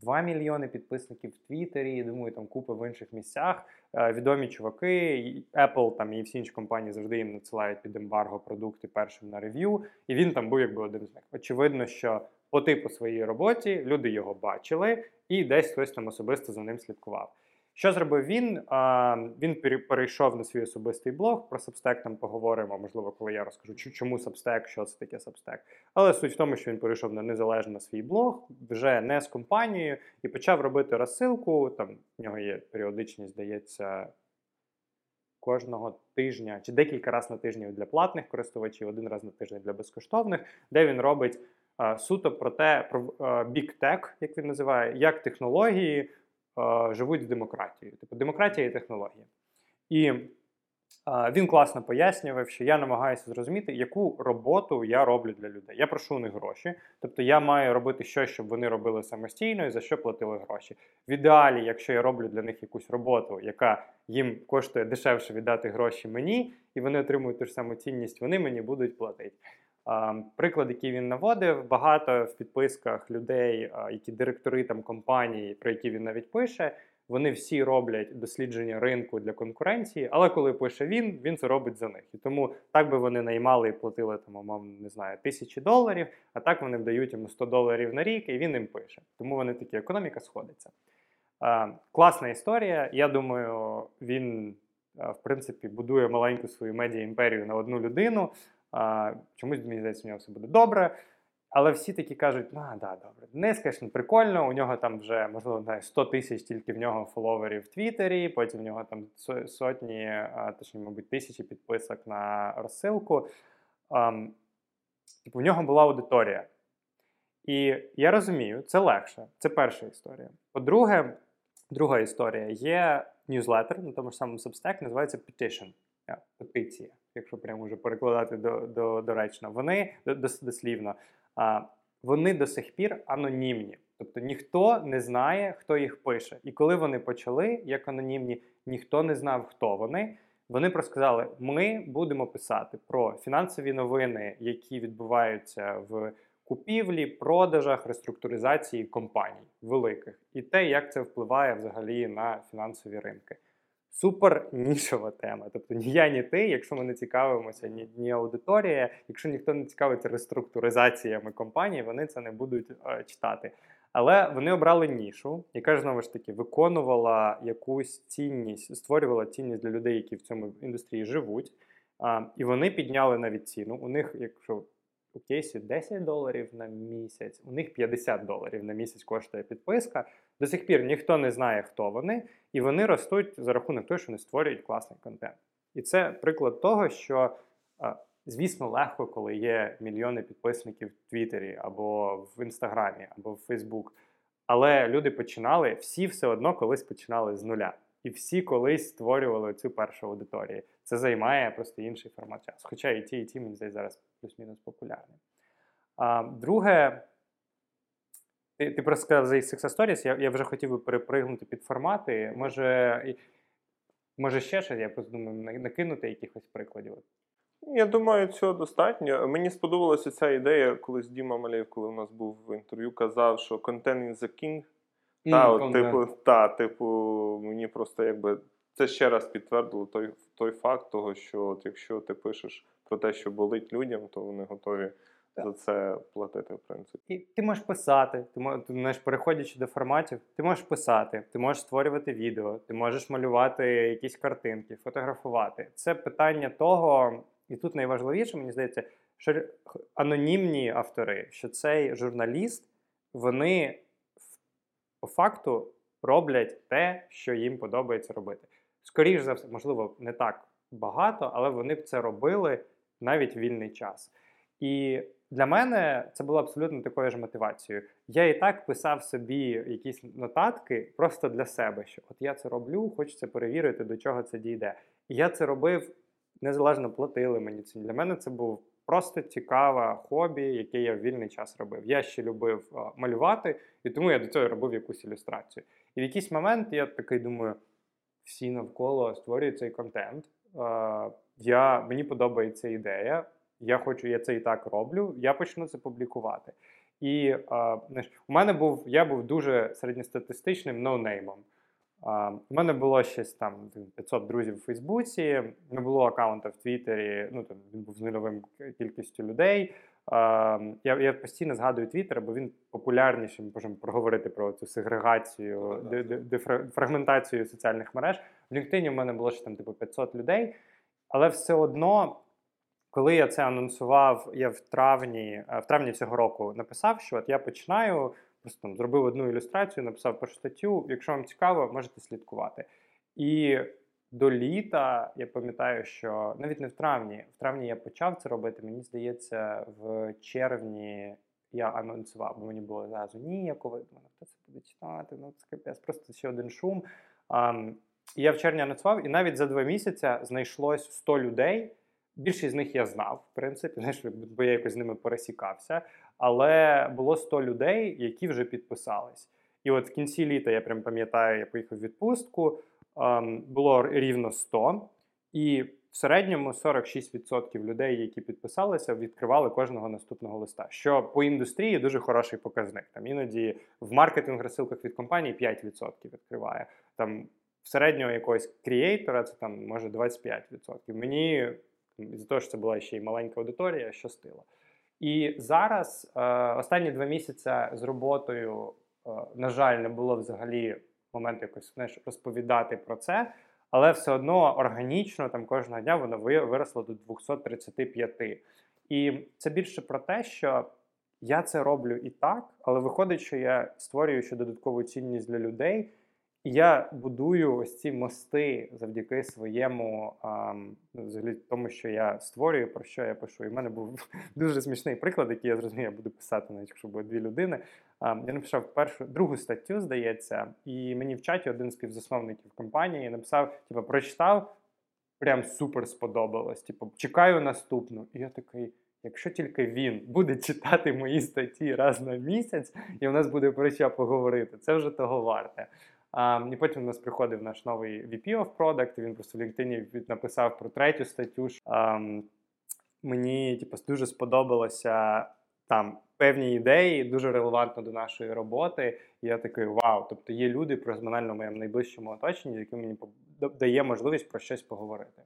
2 мільйони підписників в Твіттері, думаю, там купи в інших місцях. Е, відомі чуваки, Apple там і всі інші компанії завжди їм надсилають під ембарго продукти першим на рев'ю. І він там був якби один з них. Очевидно, що по типу своїй роботі люди його бачили, і десь хтось там особисто за ним слідкував. Що зробив він? Він перейшов на свій особистий блог. Про Substack там поговоримо. Можливо, коли я розкажу, чому Substack, що це таке Substack. Але суть в тому, що він перейшов на незалежно свій блог, вже не з компанією, і почав робити розсилку. Там в нього є періодичність, здається, кожного тижня чи декілька разів на тиждень для платних користувачів, один раз на тиждень для безкоштовних, де він робить суто про те, про Tech, як він називає, як технології живуть з демократією. Типу демократія і технологія. І він класно пояснював, що я намагаюся зрозуміти, яку роботу я роблю для людей. Я прошу у них гроші, тобто я маю робити щось, щоб вони робили самостійно і за що платили гроші. В ідеалі, якщо я роблю для них якусь роботу, яка їм коштує дешевше віддати гроші мені, і вони отримують ту ж саму цінність, вони мені будуть платити. Приклад, який він наводив, багато в підписках людей, які директори там компанії, про які він навіть пише, вони всі роблять дослідження ринку для конкуренції, але коли пише він, він це робить за них. І тому так би вони наймали і платили там, умовно, не знаю, тисячі доларів, а так вони вдають йому 100 доларів на рік, і він їм пише. Тому вони такі, економіка сходиться. Класна історія. Я думаю, він. В принципі, будує маленьку свою медіа імперію на одну людину. А, Чомусь мені здається, у нього все буде добре. Але всі такі кажуть, ну, да, добре. Денис, звісно, прикольно. У нього там вже, можливо, не 100 тисяч тільки в нього фоловерів в Твіттері, потім в нього там сотні, а, точніше, мабуть, тисячі підписок на розсилку. А, типу, в нього була аудиторія. І я розумію, це легше. Це перша історія. По-друге, друга історія є ньюзлетер на тому ж самому Substack, називається Petition. е, Петиція, якщо прямо вже перекладати до, до, доречно. Вони до- дослівно. Вони до сих пір анонімні. Тобто ніхто не знає, хто їх пише. І коли вони почали як анонімні, ніхто не знав, хто вони. Вони просто сказали: ми будемо писати про фінансові новини, які відбуваються в купівлі, продажах, реструктуризації компаній великих, і те, як це впливає взагалі на фінансові ринки. Супер нішова тема. Тобто ні я, ні ти, якщо ми не цікавимося, ні, ні аудиторія, якщо ніхто не цікавиться реструктуризаціями компаній, вони це не будуть е, читати. Але вони обрали нішу, яка ж знову ж таки виконувала якусь цінність, створювала цінність для людей, які в цьому індустрії живуть. А, і вони підняли навіть ціну. У них, якщо у кейсі 10 доларів на місяць, у них 50 доларів на місяць коштує підписка. До сих пір ніхто не знає, хто вони, і вони ростуть за рахунок того, що вони створюють класний контент. І це приклад того, що, звісно, легко, коли є мільйони підписників в Твіттері або в Інстаграмі, або в Фейсбук. Але люди починали, всі все одно колись починали з нуля. І всі колись створювали цю першу аудиторію. Це займає просто інший формат часу. Хоча і ті, і ті, мені здається, зараз плюс-мінус популярні. А, друге, ти, ти просто сказав за Success Stories, я, я вже хотів би перепригнути під формати. Може, може ще щось, я просто думаю, накинути якихось прикладів. Я думаю, цього достатньо. Мені сподобалася ця ідея, колись Діма Малєв, коли у нас був в інтерв'ю, казав, що content is the king. Та, от, типу, та, типу, мені просто якби це ще раз підтвердило той, той факт, того, що от, якщо ти пишеш про те, що болить людям, то вони готові Так. за це платити, в принципі. І ти можеш писати, ти можеш, знаєш, переходячи до форматів, ти можеш писати, ти можеш створювати відео, ти можеш малювати якісь картинки, фотографувати. Це питання того, і тут найважливіше, мені здається, що анонімні автори, що цей журналіст, вони по факту роблять те, що їм подобається робити. Скоріше за все, можливо, не так багато, але вони б це робили навіть вільний час. І для мене це було абсолютно такою ж мотивацією. Я і так писав собі якісь нотатки просто для себе, що от я це роблю, хочеться перевірити, до чого це дійде. І я це робив незалежно платили мені це. Для мене це був просто цікаве хобі, яке я в вільний час робив. Я ще любив а, малювати, і тому я до цього робив якусь ілюстрацію. І в якийсь момент я такий думаю: всі навколо створюють цей контент. А, я, мені подобається ідея. Я хочу, я це і так роблю. Я почну це публікувати. І а, у мене був я був дуже середньостатистичним ноунеймом. А, у мене було щось там 500 друзів у Фейсбуці, не було аккаунта в Твіттері. Ну там він був з нульовим кількістю людей. А, я, я постійно згадую Твіттер, бо він популярніший. Ми можемо проговорити про цю сегрегацію, де, де, де фрагментацію соціальних мереж. В LinkedIn у мене було ще там типу 500 людей, але все одно. Коли я це анонсував, я в травні, е, в травні цього року написав, що от я починаю, просто там зробив одну ілюстрацію, написав першу статтю. Якщо вам цікаво, можете слідкувати. І до літа я пам'ятаю, що навіть не в травні, в травні я почав це робити. Мені здається, в червні я анонсував, бо мені було зразу ніякого. думаю, хто це буде читати? Ну це капець, просто ще один шум. Ам, і я в червні анонсував, і навіть за два місяці знайшлось 100 людей. Більшість з них я знав, в принципі, знаєш, бо я якось з ними пересікався. Але було 100 людей, які вже підписались. І от в кінці літа я прям пам'ятаю, я поїхав в відпустку. ем, було рівно 100, і в середньому 46% людей, які підписалися, відкривали кожного наступного листа. Що по індустрії дуже хороший показник. Там іноді в маркетинг розсилках від компаній 5% відкриває. Там в середнього якогось крієйтора це там може 25%. Мені з того, що це була ще й маленька аудиторія, щастило. І зараз е, останні два місяці з роботою, е, на жаль, не було взагалі моменту якось знаєш, розповідати про це, але все одно органічно там кожного дня воно виросло до 235. І це більше про те, що я це роблю і так, але виходить, що я створюю ще додаткову цінність для людей. Я будую ось ці мости завдяки своєму ам, ну, тому, що я створюю, про що я пишу. І в мене був дуже смішний приклад, який я зрозумів, я буду писати, навіть якщо буде дві людини. Я написав першу другу статтю, здається, і мені в чаті один з співзасновників компанії написав: типу, прочитав, прям супер сподобалось. Типу, чекаю наступну. І я такий. Якщо тільки він буде читати мої статті раз на місяць, і у нас буде про що поговорити, це вже того варте. А, і потім у нас приходив наш новий VP of Product, і він просто в LinkedIn написав про третю статтю. ам, мені типу, дуже сподобалося там певні ідеї, дуже релевантно до нашої роботи. І я такий вау. Тобто є люди персонально в моєму найближчому оточенні, яким мені дає можливість про щось поговорити.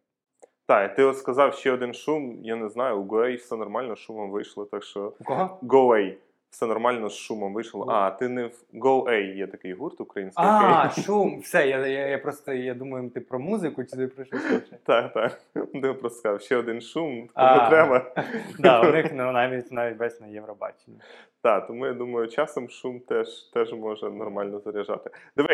Так, ти от сказав ще один шум, я не знаю, у GoA все нормально шумом вийшло, так що У кого? GoA все нормально з шумом вийшло. А, ти не в GoA є такий гурт український. А, шум. Все, я, я, я просто я думаю, ти про музику чи ти про щось інше. Так, так. Ти просто сказав, ще один шум, кому треба. Да, у них ну, навіть навіть весь на Євробаченні. Так, тому я думаю, часом шум теж, теж може нормально заряджати. Диви,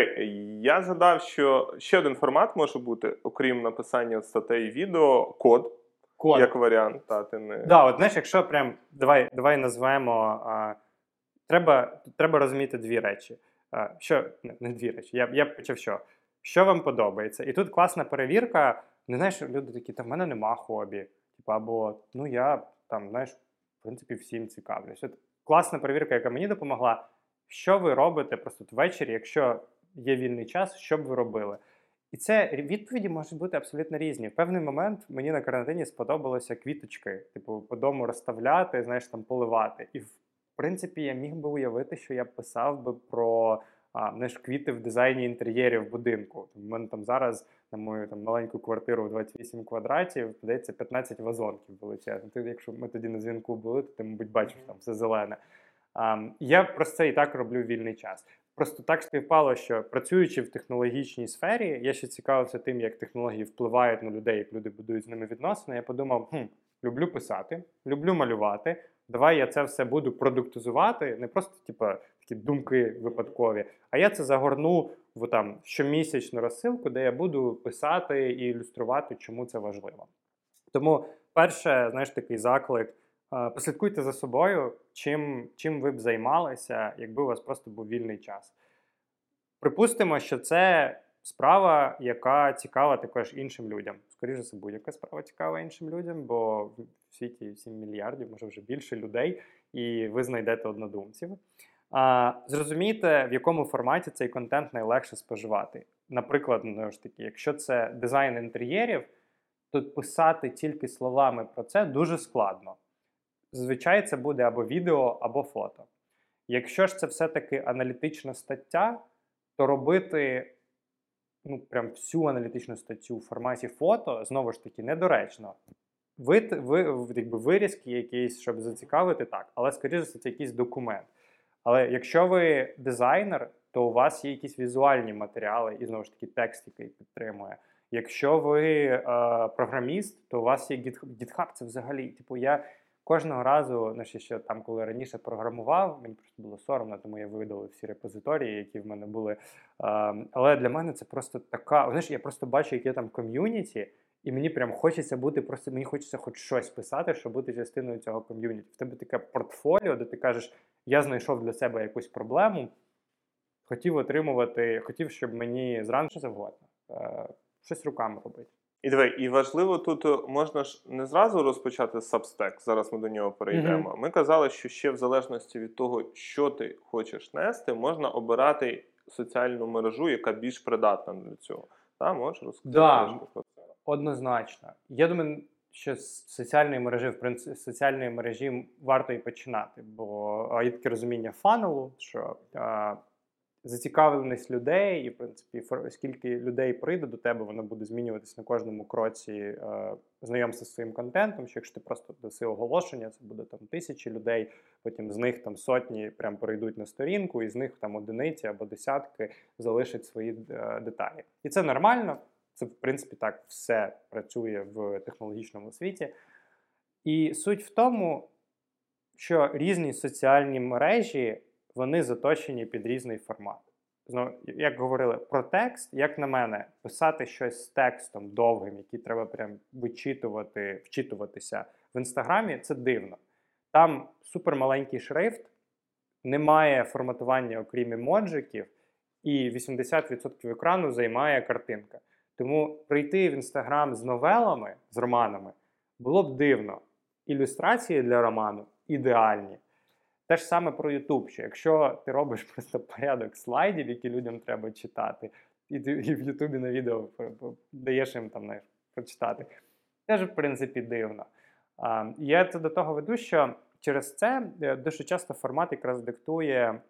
я згадав, що ще один формат може бути, окрім написання статей відео, код, Код. як варіант. Та, ти не... Да, от знаєш, якщо прям давай, давай назвемо. А, треба, треба розуміти дві речі. Що не, дві речі. Я, я почав що? Що вам подобається? І тут класна перевірка. Не знаєш, люди такі, та в мене нема хобі. Типу, або ну я там, знаєш, в принципі, всім цікавлюсь. От класна перевірка, яка мені допомогла. Що ви робите просто ввечері, якщо є вільний час, що б ви робили? І це відповіді можуть бути абсолютно різні. В певний момент мені на карантині сподобалося квіточки, типу, по дому розставляти, знаєш, там поливати. І в принципі, я міг би уявити, що я писав би про а, знаєш, квіти в дизайні інтер'єрів будинку. У мене там зараз на мою там маленьку квартиру в 28 квадратів подається 15 вазонків величезних. Ти, якщо ми тоді на дзвінку були, то ти, мабуть, бачиш там все зелене. А, я про це і так роблю в вільний час. Просто так співпало, що працюючи в технологічній сфері, я ще цікавився тим, як технології впливають на людей, як люди будують з ними відносини. Я подумав: хм, люблю писати, люблю малювати. Давай я це все буду продуктизувати, не просто типу, такі думки випадкові, а я це загорну в там щомісячну розсилку, де я буду писати і ілюструвати, чому це важливо. Тому, перше, знаєш, такий заклик. е, Послідкуйте за собою, чим, чим ви б займалися, якби у вас просто був вільний час. Припустимо, що це справа, яка цікава також іншим людям. Скоріше, це будь-яка справа цікава іншим людям, бо в світі 7 мільярдів, може вже більше людей, і ви знайдете однодумців. А, зрозумійте, в якому форматі цей контент найлегше споживати. Наприклад, ну, ж таки, якщо це дизайн інтер'єрів, то писати тільки словами про це дуже складно. Зазвичай це буде або відео, або фото. Якщо ж це все-таки аналітична стаття, то робити ну, прям всю аналітичну статтю в форматі фото знову ж таки недоречно. Ви, ви, якби вирізки якісь, щоб зацікавити, так, але скоріше це якийсь документ. Але якщо ви дизайнер, то у вас є якісь візуальні матеріали, і знову ж таки текст, який підтримує. Якщо ви е, програміст, то у вас є. GitHub це взагалі, типу, я кожного разу, ну, ще, ще там, коли раніше програмував, мені просто було соромно, тому я видалив всі репозиторії, які в мене були. Е, але для мене це просто така. Знаєш, я просто бачу, яке там ком'юніті, і мені прям хочеться бути, просто мені хочеться хоч щось писати, щоб бути частиною цього ком'юніті. В тебе таке портфоліо, де ти кажеш, я знайшов для себе якусь проблему, хотів отримувати, хотів, щоб мені зранку завгодно. Е, щось руками робити. І диви, і важливо тут е, можна ж не зразу розпочати Substack, зараз ми до нього перейдемо. Мгм. Ми казали, що ще в залежності від того, що ти хочеш нести, можна обирати соціальну мережу, яка більш придатна для цього. Та, можеш розказати Да. Однозначно. Я думаю, що з соціальної мережі, в принципі, з соціальної мережі варто і починати, бо є таке розуміння фанелу, що а, зацікавленість людей, і в принципі, скільки людей прийде до тебе, воно буде змінюватися на кожному кроці е, знайомства з своїм контентом. Що якщо ти просто даси оголошення, це буде там тисячі людей, потім з них там сотні прям перейдуть на сторінку, і з них там одиниці або десятки залишать свої е, деталі. І це нормально. Це, в принципі, так все працює в технологічному світі. І суть в тому, що різні соціальні мережі вони заточені під різний формат. знову, як говорили про текст, як на мене, писати щось з текстом довгим, який треба прям вичитувати, вчитуватися в інстаграмі, це дивно. Там супермаленький шрифт, немає форматування, окрім емоджиків, і 80% екрану займає картинка. Тому прийти в інстаграм з новелами, з романами, було б дивно. Ілюстрації для роману ідеальні. Те ж саме про YouTube, що якщо ти робиш просто порядок слайдів, які людям треба читати, і ти і в Ютубі на відео даєш їм там знаєш, прочитати, теж, в принципі, дивно. А, Я це до того веду, що через це е, дуже часто формат якраз диктує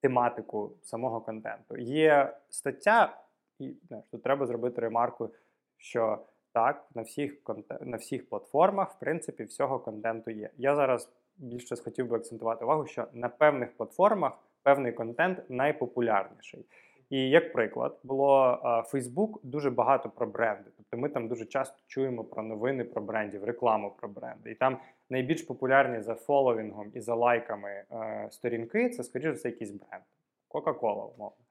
тематику самого контенту. Є стаття, і тут треба зробити ремарку, що так, на всіх на всіх платформах, в принципі, всього контенту є. Я зараз більше хотів би акцентувати увагу, що на певних платформах певний контент найпопулярніший. І як приклад, було Facebook дуже багато про бренди. Тобто ми там дуже часто чуємо про новини про брендів, рекламу про бренди. І там найбільш популярні за фоловінгом і за лайками е, сторінки це, скоріше все, якийсь бренд. Кока-кола, умовно.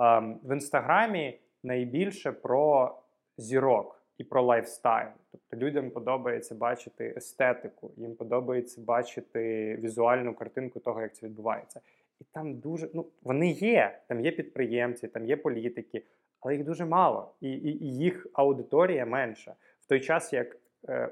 Е, в інстаграмі найбільше про зірок і про лайфстайл. Тобто людям подобається бачити естетику, їм подобається бачити візуальну картинку того, як це відбувається. І там дуже ну вони є. Там є підприємці, там є політики, але їх дуже мало, і, і, і їх аудиторія менша. В той час як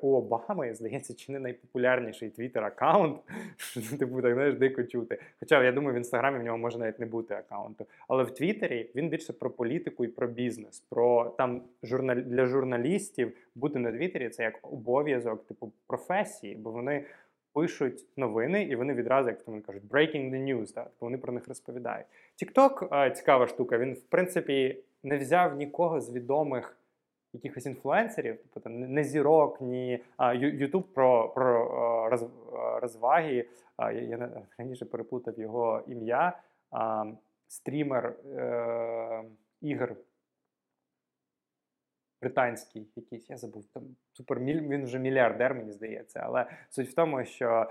у Обами, здається, чи не найпопулярніший твіттер акаунт, типу так знаєш, дико чути. Хоча я думаю, в інстаграмі в нього може навіть не бути аккаунту. Але в Твіттері він більше про політику і про бізнес. Про там журнал для журналістів бути на Твіттері це як обов'язок, типу професії, бо вони. Пишуть новини, і вони відразу, як вони кажуть, breaking the news, так, вони про них розповідають. TikTok, цікава штука, він, в принципі, не взяв нікого з відомих якихось інфлюенсерів, тобто там не зірок, ні Ютуб про про роз, розваги. Я, раніше переплутав його ім'я. Стрімер е, ігор британський якийсь, я забув там супер він вже мільярдер, мені здається. Але суть в тому, що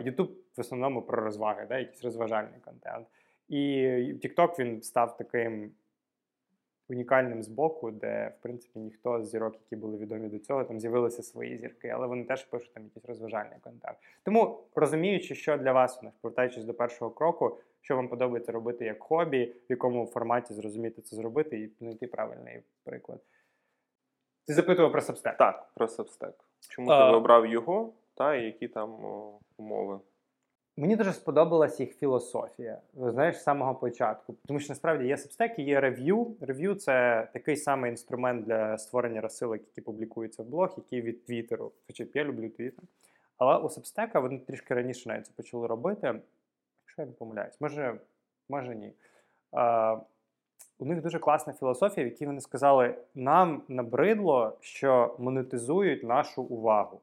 Ютуб в основному про розваги, да, якийсь розважальний контент. І TikTok він став таким унікальним з боку, де, в принципі, ніхто з зірок, які були відомі до цього, там з'явилися свої зірки, але вони теж пишуть там якийсь розважальний контент. Тому розуміючи, що для вас, повертаючись до першого кроку, що вам подобається робити як хобі, в якому форматі зрозуміти це зробити, і знайти правильний приклад. Ти запитував про Substack. Так, про Substack. Чому а... ти вибрав його, та і які там о, умови? Мені дуже сподобалась їх філософія, знаєш, з самого початку. Тому що насправді є і є рев'ю. Рев'ю це такий самий інструмент для створення розсилок, які публікуються в блог, який від Твіттеру. Хоча я люблю Твіттер. Але у Substack вони трішки раніше навіть це почали робити. Якщо я не помиляюсь, може, може ні. А, у них дуже класна філософія, в якій вони сказали: нам набридло, що монетизують нашу увагу.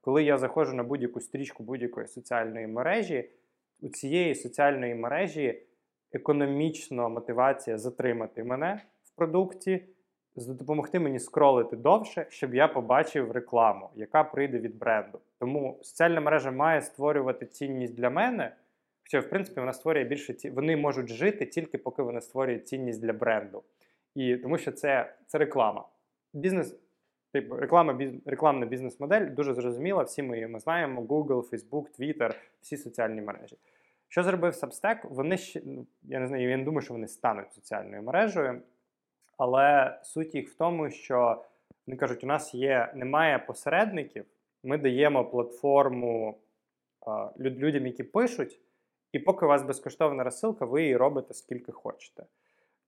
Коли я заходжу на будь-яку стрічку будь-якої соціальної мережі, у цієї соціальної мережі економічна мотивація затримати мене в продукті, допомогти мені скролити довше, щоб я побачив рекламу, яка прийде від бренду. Тому соціальна мережа має створювати цінність для мене. Хоча, в принципі, вона створює більше ці... вони можуть жити тільки поки вони створюють цінність для бренду. І тому що це, це реклама. Бізнес Типу, реклама, рекламна бізнес-модель дуже зрозуміла. Всі ми її знаємо: Google, Facebook, Twitter, всі соціальні мережі. Що зробив Substack? Вони ще ну, я не знаю, я не думаю, що вони стануть соціальною мережею, але суть їх в тому, що вони кажуть, у нас є немає посередників, ми даємо платформу а, людям, які пишуть, і поки у вас безкоштовна розсилка, ви її робите скільки хочете.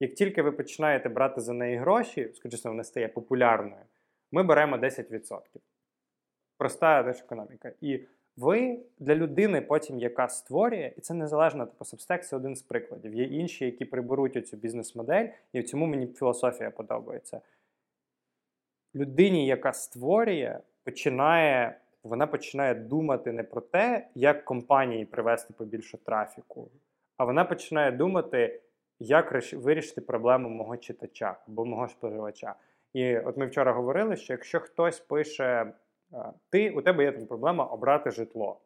Як тільки ви починаєте брати за неї гроші, скажімо, вона стає популярною ми беремо 10%. Проста економіка. І ви для людини, потім, яка створює, і це незалежно типу Substack це один з прикладів. Є інші, які приберуть оцю бізнес-модель, і в цьому мені філософія подобається. Людині, яка створює, починає. Вона починає думати не про те, як компанії привести побільше трафіку, а вона починає думати, як вирішити проблему мого читача або мого споживача. І от ми вчора говорили, що якщо хтось пише, ти у тебе є там проблема обрати житло,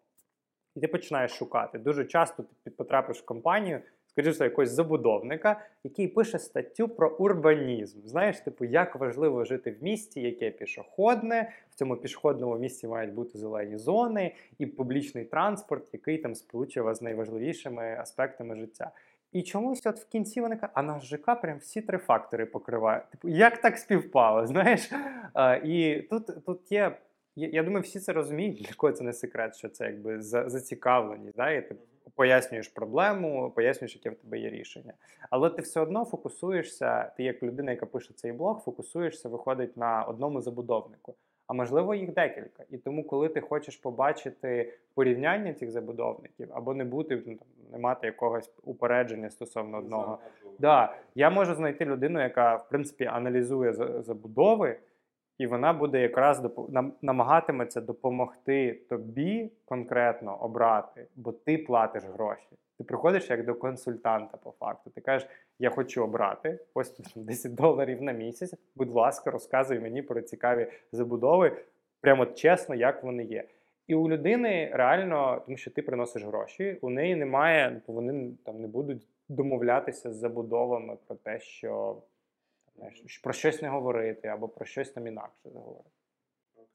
і ти починаєш шукати. Дуже часто ти потрапиш в компанію, скоріше, якогось забудовника, який пише статтю про урбанізм. Знаєш, типу, як важливо жити в місті, яке пішохідне, в цьому пішохідному місті мають бути зелені зони і публічний транспорт, який там сполучує вас з найважливішими аспектами життя. І чомусь от в кінці вони кажуть, а наш ЖК прям всі три фактори покриває. Типу, як так співпало? Знаєш? А, і тут, тут є. Я, думаю, всі це розуміють, для кого це не секрет, що це якби за, зацікавленість. Да? І ти пояснюєш проблему, пояснюєш, яке в тебе є рішення. Але ти все одно фокусуєшся, ти як людина, яка пише цей блог, фокусуєшся, виходить на одному забудовнику. А можливо, їх декілька. І тому, коли ти хочеш побачити порівняння цих забудовників, або не бути ну, там, не мати якогось упередження стосовно одного. Да, я можу знайти людину, яка в принципі аналізує забудови, і вона буде якраз намагатиметься допомогти тобі конкретно обрати, бо ти платиш гроші. Ти приходиш як до консультанта по факту. Ти кажеш, я хочу обрати ось тут 10 доларів на місяць. Будь ласка, розказуй мені про цікаві забудови, прямо чесно, як вони є. І у людини реально, тому що ти приносиш гроші, у неї немає, вони там не будуть домовлятися з забудовами про те, що знаєш, про щось не говорити або про щось там інакше заговорити.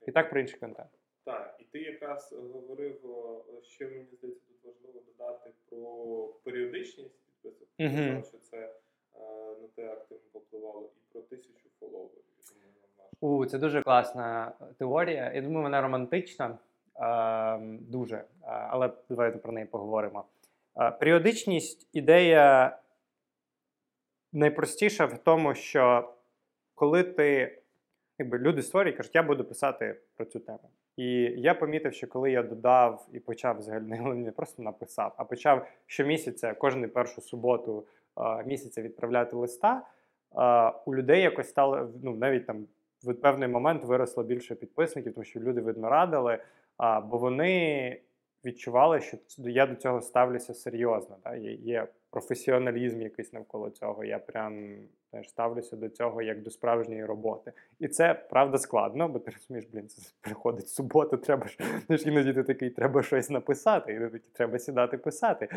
І так про інший контент. Так, і ти якраз говорив, що мені здається, важливо додати про періодичність підписок. Мгм. що це е, на те активно попливало, і про тисячу фоловерів. У, це дуже класна теорія. Я думаю, вона романтична. е, дуже. Е, але давайте про неї поговоримо. Е, періодичність ідея найпростіша в тому, що коли ти. Якби люди створюють, кажуть, я буду писати про цю тему. І я помітив, що коли я додав і почав взагалі не- не просто написав, а почав щомісяця, кожну першу суботу е, місяця відправляти листа, е, у людей якось стало ну, навіть там в певний момент виросло більше підписників, тому що люди видно радили, а, бо вони відчували, що я до цього ставлюся серйозно. Да? Є професіоналізм якийсь навколо цього. Я прям знаєш, ставлюся до цього як до справжньої роботи. І це правда складно, бо ти розумієш, блін, це приходить субота, треба ж знаєш, іноді ти такий, треба щось написати, і ти такий, треба сідати писати.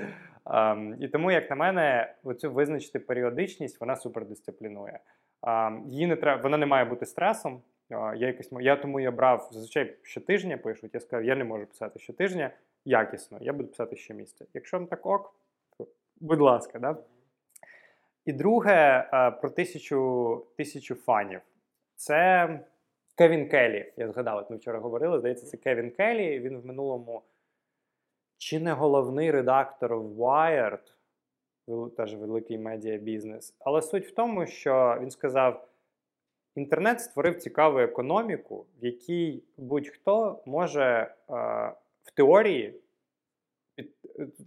Ам, і тому, як на мене, оцю визначити періодичність, вона супердисциплінує. А, її не треба, вона не має бути стресом. А, я, якось, я тому я брав зазвичай щотижня пишуть. Я сказав, я не можу писати щотижня якісно, я буду писати щомісяця. Якщо вам так ок, будь ласка, да? І друге про тисячу, тисячу фанів. Це Кевін Келлі. Я згадав, от ми вчора говорили. Здається, це Кевін Келлі. Він в минулому чи не головний редактор Wired, теж великий медіабізнес. Але суть в тому, що він сказав: інтернет створив цікаву економіку, в якій будь-хто може е, в теорії е,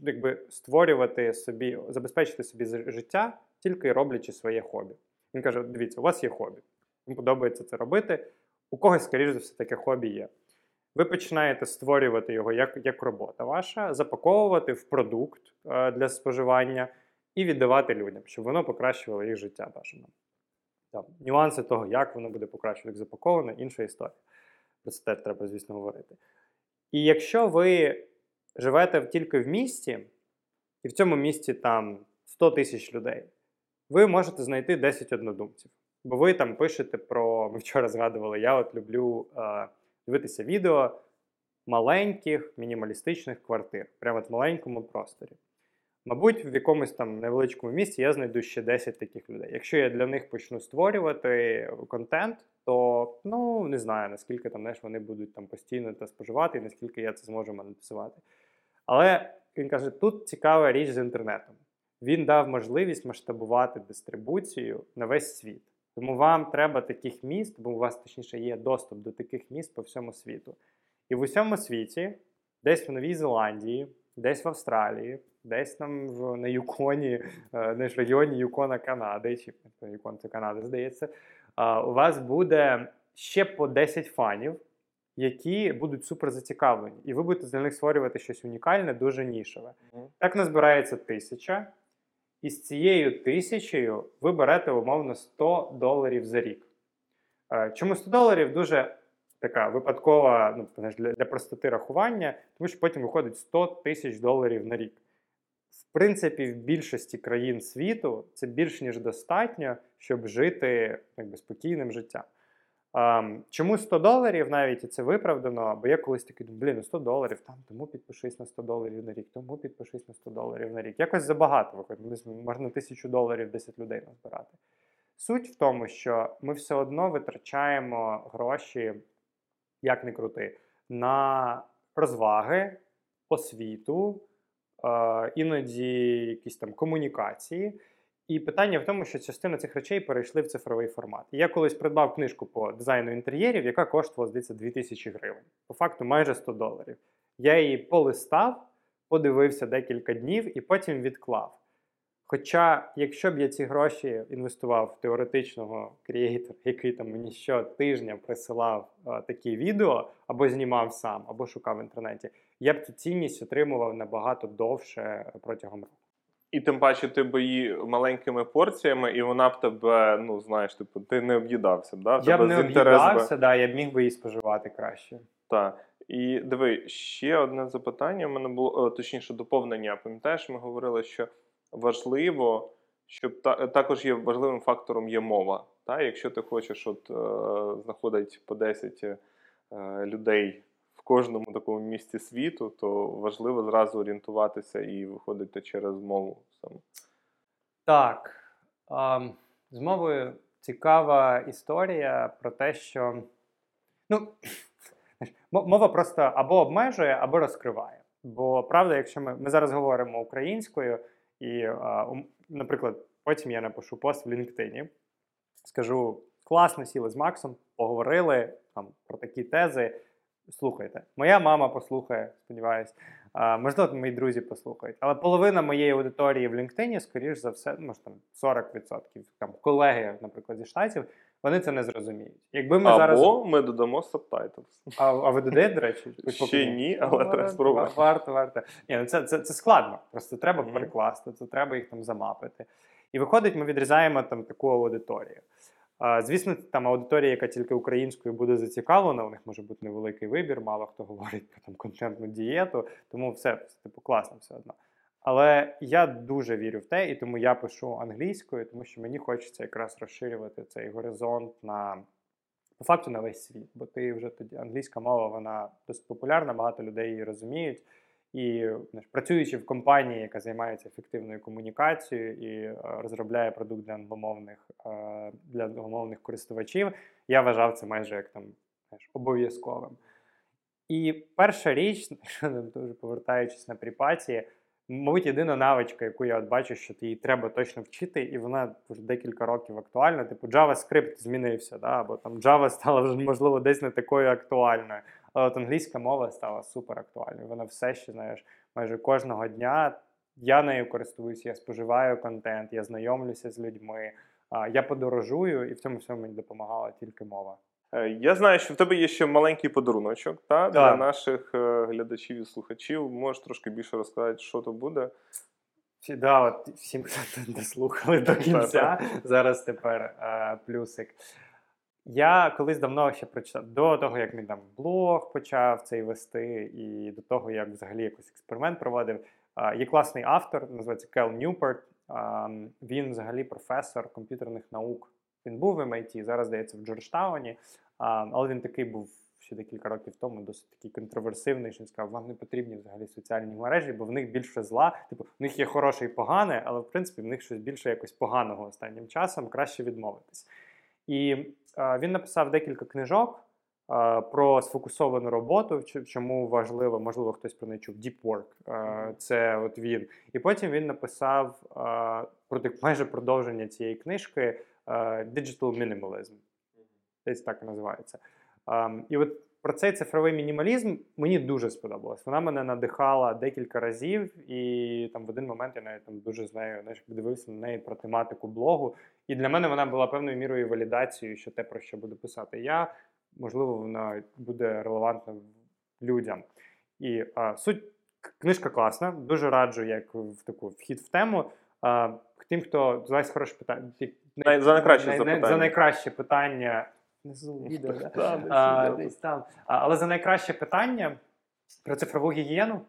якби, створювати собі, забезпечити собі життя, тільки роблячи своє хобі. Він каже: дивіться, у вас є хобі. Вам подобається це робити. У когось, скоріш за все, таке хобі є. Ви починаєте створювати його як, як робота ваша, запаковувати в продукт е, для споживання і віддавати людям, щоб воно покращувало їх життя бажано. Там, нюанси того, як воно буде покращувати, як запаковане, інша історія. Про це теж треба, звісно, говорити. І якщо ви живете тільки в місті, і в цьому місті там 100 тисяч людей, ви можете знайти 10 однодумців. Бо ви там пишете про. Ми вчора згадували, я от люблю е, дивитися відео маленьких мінімалістичних квартир, прямо в маленькому просторі. Мабуть, в якомусь там невеличкому місці я знайду ще 10 таких людей. Якщо я для них почну створювати контент, то ну не знаю наскільки там знаєш, вони будуть там постійно це споживати, і наскільки я це зможу монетизувати. Але він каже: тут цікава річ з інтернетом. Він дав можливість масштабувати дистрибуцію на весь світ. Тому вам треба таких міст, бо у вас точніше є доступ до таких міст по всьому світу. І в усьому світі, десь в Новій Зеландії, десь в Австралії, десь там в, на Юконі, е, ж районі Юкона Канади, чи Юкон це Канада, здається, у вас буде ще по 10 фанів, які будуть супер зацікавлені. І ви будете для них створювати щось унікальне, дуже нішеве. Так назбирається тисяча, і з цією тисячею ви берете умовно 100 доларів за рік. Е, Чому 100 доларів дуже така випадкова ну, для, для простоти рахування, тому що потім виходить 100 тисяч доларів на рік. в принципі, в більшості країн світу це більш ніж достатньо, щоб жити якби, спокійним життям. Ем, чому 100 доларів навіть і це виправдано? Бо я колись такий думаю, блін, ну 100 доларів, там тому підпишись на 100 доларів на рік, тому підпишись на 100 доларів на рік. Якось забагато виходить. Ну, Можна тисячу доларів 10 людей назбирати. Суть в тому, що ми все одно витрачаємо гроші, як не крути, на розваги, освіту, е, іноді якісь там комунікації. І питання в тому, що частина цих речей перейшли в цифровий формат. Я колись придбав книжку по дизайну інтер'єрів, яка коштувала, здається, 2000 гривень. По факту майже 100 доларів. Я її полистав, подивився декілька днів і потім відклав. Хоча, якщо б я ці гроші інвестував в теоретичного креатора, який там мені щотижня присилав а, такі відео, або знімав сам, або шукав в інтернеті, я б цю цінність отримував набагато довше протягом року. І тим паче ти б її маленькими порціями, і вона б тебе, ну знаєш, типу, ти не об'їдався. Да? Я б не з би- об'їдався, да, я б міг би її споживати краще. Так. І диви, ще одне запитання. У мене було о, точніше доповнення. Пам'ятаєш, ми говорили, що важливо, щоб та, також є важливим фактором є мова. Та? Якщо ти хочеш от, е, знаходити по 10 е, людей кожному такому місці світу, то важливо зразу орієнтуватися і виходити через мову саме. Так. з мовою цікава історія про те, що ну, мова просто або обмежує, або розкриває. Бо правда, якщо ми, ми зараз говоримо українською, і, наприклад, потім я напишу пост в LinkedIn, скажу: класно сіли з Максом, поговорили там про такі тези. Слухайте, моя мама послухає, сподіваюсь. А, можливо, мої друзі послухають. Але половина моєї аудиторії в LinkedIn, скоріш за все, ну, може там 40%, там колеги, наприклад, зі штатів, вони це не зрозуміють. Якби ми Або зараз. ми додамо subtitles. А, а ви додаєте, до речі? Ще ні, але Ну, треба спробувати. Варто, варто. Ні, ну це, це, це складно. Просто треба перекласти, це треба їх там замапити. І виходить, ми відрізаємо там таку аудиторію. Звісно, там аудиторія, яка тільки українською буде зацікавлена, у них може бути невеликий вибір, мало хто говорить про там контентну дієту, тому все типу класно все одно. Але я дуже вірю в те, і тому я пишу англійською, тому що мені хочеться якраз розширювати цей горизонт на по факту на весь світ. Бо ти вже тоді англійська мова, вона досить популярна, багато людей її розуміють. І працюючи в компанії, яка займається ефективною комунікацією і е, розробляє продукт для англомовних е, для англомовних користувачів, я вважав це майже як там знаєш, обов'язковим. І перша річ, дуже повертаючись на припаті, мабуть, єдина навичка, яку я от бачу, що її треба точно вчити, і вона вже декілька років актуальна. Типу JavaScript змінився, да? або там Java стала вже можливо десь не такою актуальною. Але от англійська мова стала супер актуальною. Вона все ще знаєш, майже кожного дня я нею користуюся, я споживаю контент, я знайомлюся з людьми, я подорожую, і в цьому всьому мені допомагала тільки мова. Е, Я знаю, що в тебе є ще маленький подаруночок та, для наших е, глядачів і слухачів. Можеш трошки більше розказати, що то буде. Да, от всім, хто дослухали до кінця, зараз тепер е, плюсик. Я колись давно ще прочитав, до того, як мій там блог почав цей вести, і до того, як взагалі якийсь експеримент проводив. є класний автор, називається Кел Ньюпорт. Він взагалі професор комп'ютерних наук. Він був в MIT, зараз здається в Джорджтауні, але він такий був ще декілька років тому, досить такий контроверсивний, що він сказав, вам не потрібні взагалі соціальні мережі, бо в них більше зла. Типу, в них є хороше і погане, але в принципі в них щось більше якось поганого останнім часом, краще відмовитись. І е, він написав декілька книжок е, про сфокусовану роботу, чому важливо, можливо, хтось про неї чув Deep Work. Е, це от він. І потім він написав е, про майже продовження цієї книжки е, Digital Minimalism. Десь так і називається. Ем, і от про цей цифровий мінімалізм мені дуже сподобалось. Вона мене надихала декілька разів, і там в один момент я навіть там дуже з нею знаєш, дивився на неї про тематику блогу. І для мене вона була певною мірою валідацією, що те, про що буду писати я, можливо, вона буде релевантна людям. І а, суть книжка класна, дуже раджу, як в таку вхід в тему. А, тим, хто зараз хороше питання. за найкраще най- най- запитання. За найкраще питання. Внизу відео, да? Да, десь а, десь там. А, але за найкраще питання про цифрову гігієну.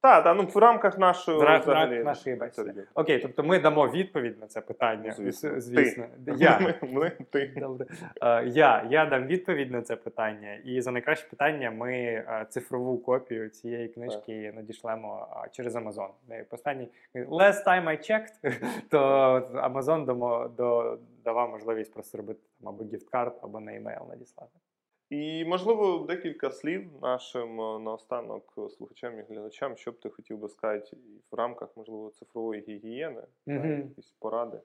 Так, та, ну в рамках нашої В рамках взагалі, нашої бесіди. Окей, тобто ми дамо відповідь на це питання. Звісно. Звісно. Ти. Я. Ми, ми, ти. Добре. Е, Я, я дам відповідь на це питання, і за найкраще питання ми е, цифрову копію цієї книжки надішлемо а, через Amazon. Останній last time I checked, то Amazon дамо, до, давав можливість просто робити там або гіфткарт, або на емейл надіслати. І, можливо, декілька слів нашим е, наостанок слухачам і глядачам, що б ти хотів би сказати в рамках, можливо, цифрової гігієни, та, якісь поради.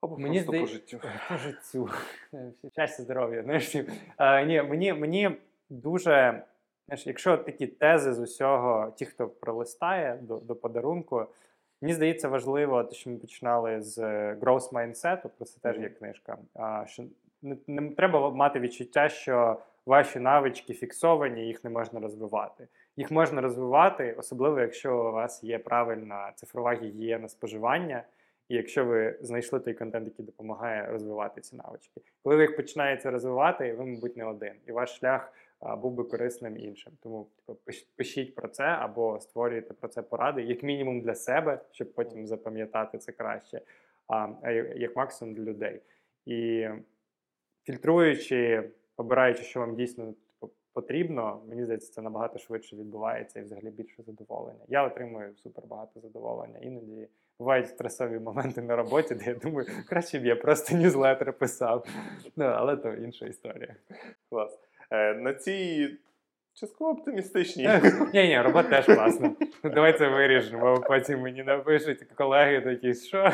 Або Мені просто здає- по життю. По життю. Щастя, здоров'я. Знаєш. Е, ні, мені, мені дуже, знаєш, якщо такі тези з усього, ті, хто пролистає до, до подарунку, мені здається важливо, те, що ми починали з е, growth mindset, про це теж є книжка. А, що не, не треба мати відчуття, що ваші навички фіксовані, їх не можна розвивати. Їх можна розвивати, особливо якщо у вас є правильна цифрова гігієна споживання. І якщо ви знайшли той контент, який допомагає розвивати ці навички, коли ви їх починаєте розвивати, ви, мабуть, не один, і ваш шлях а, був би корисним іншим. Тому типу, пишіть про це або створюйте про це поради, як мінімум для себе, щоб потім запам'ятати це краще, а, як максимум для людей. І фільтруючи, обираючи, що вам дійсно типу, потрібно, мені здається, це набагато швидше відбувається і взагалі більше задоволення. Я отримую супер багато задоволення. Іноді бувають стресові моменти на роботі, де я думаю, краще б я просто ньюзлетер писав. Ну, але то інша історія. Клас. Е, на цій частково оптимістичній. Ні, ні, робота теж класна. Давай це виріжемо, бо потім мені напишуть колеги такі, що.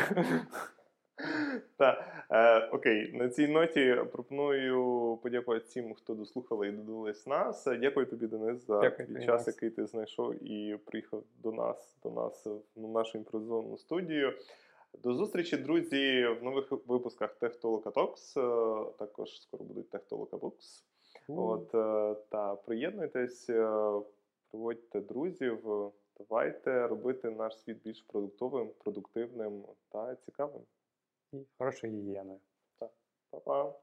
Та, е, окей, на цій ноті пропоную подякувати всім, хто дослухали і додивились нас. Дякую тобі, Денис, за Дякую твій час, який ти знайшов і приїхав до нас, до нас в нашу імпровізовану студію. До зустрічі, друзі, в нових випусках Техтолока Talks. Е, Також скоро будуть Техтолока Books. От е, та приєднуйтесь, е, приводьте друзів. Давайте робити наш світ більш продуктовим, продуктивним та цікавим. І хорошою гігієною. Па-па!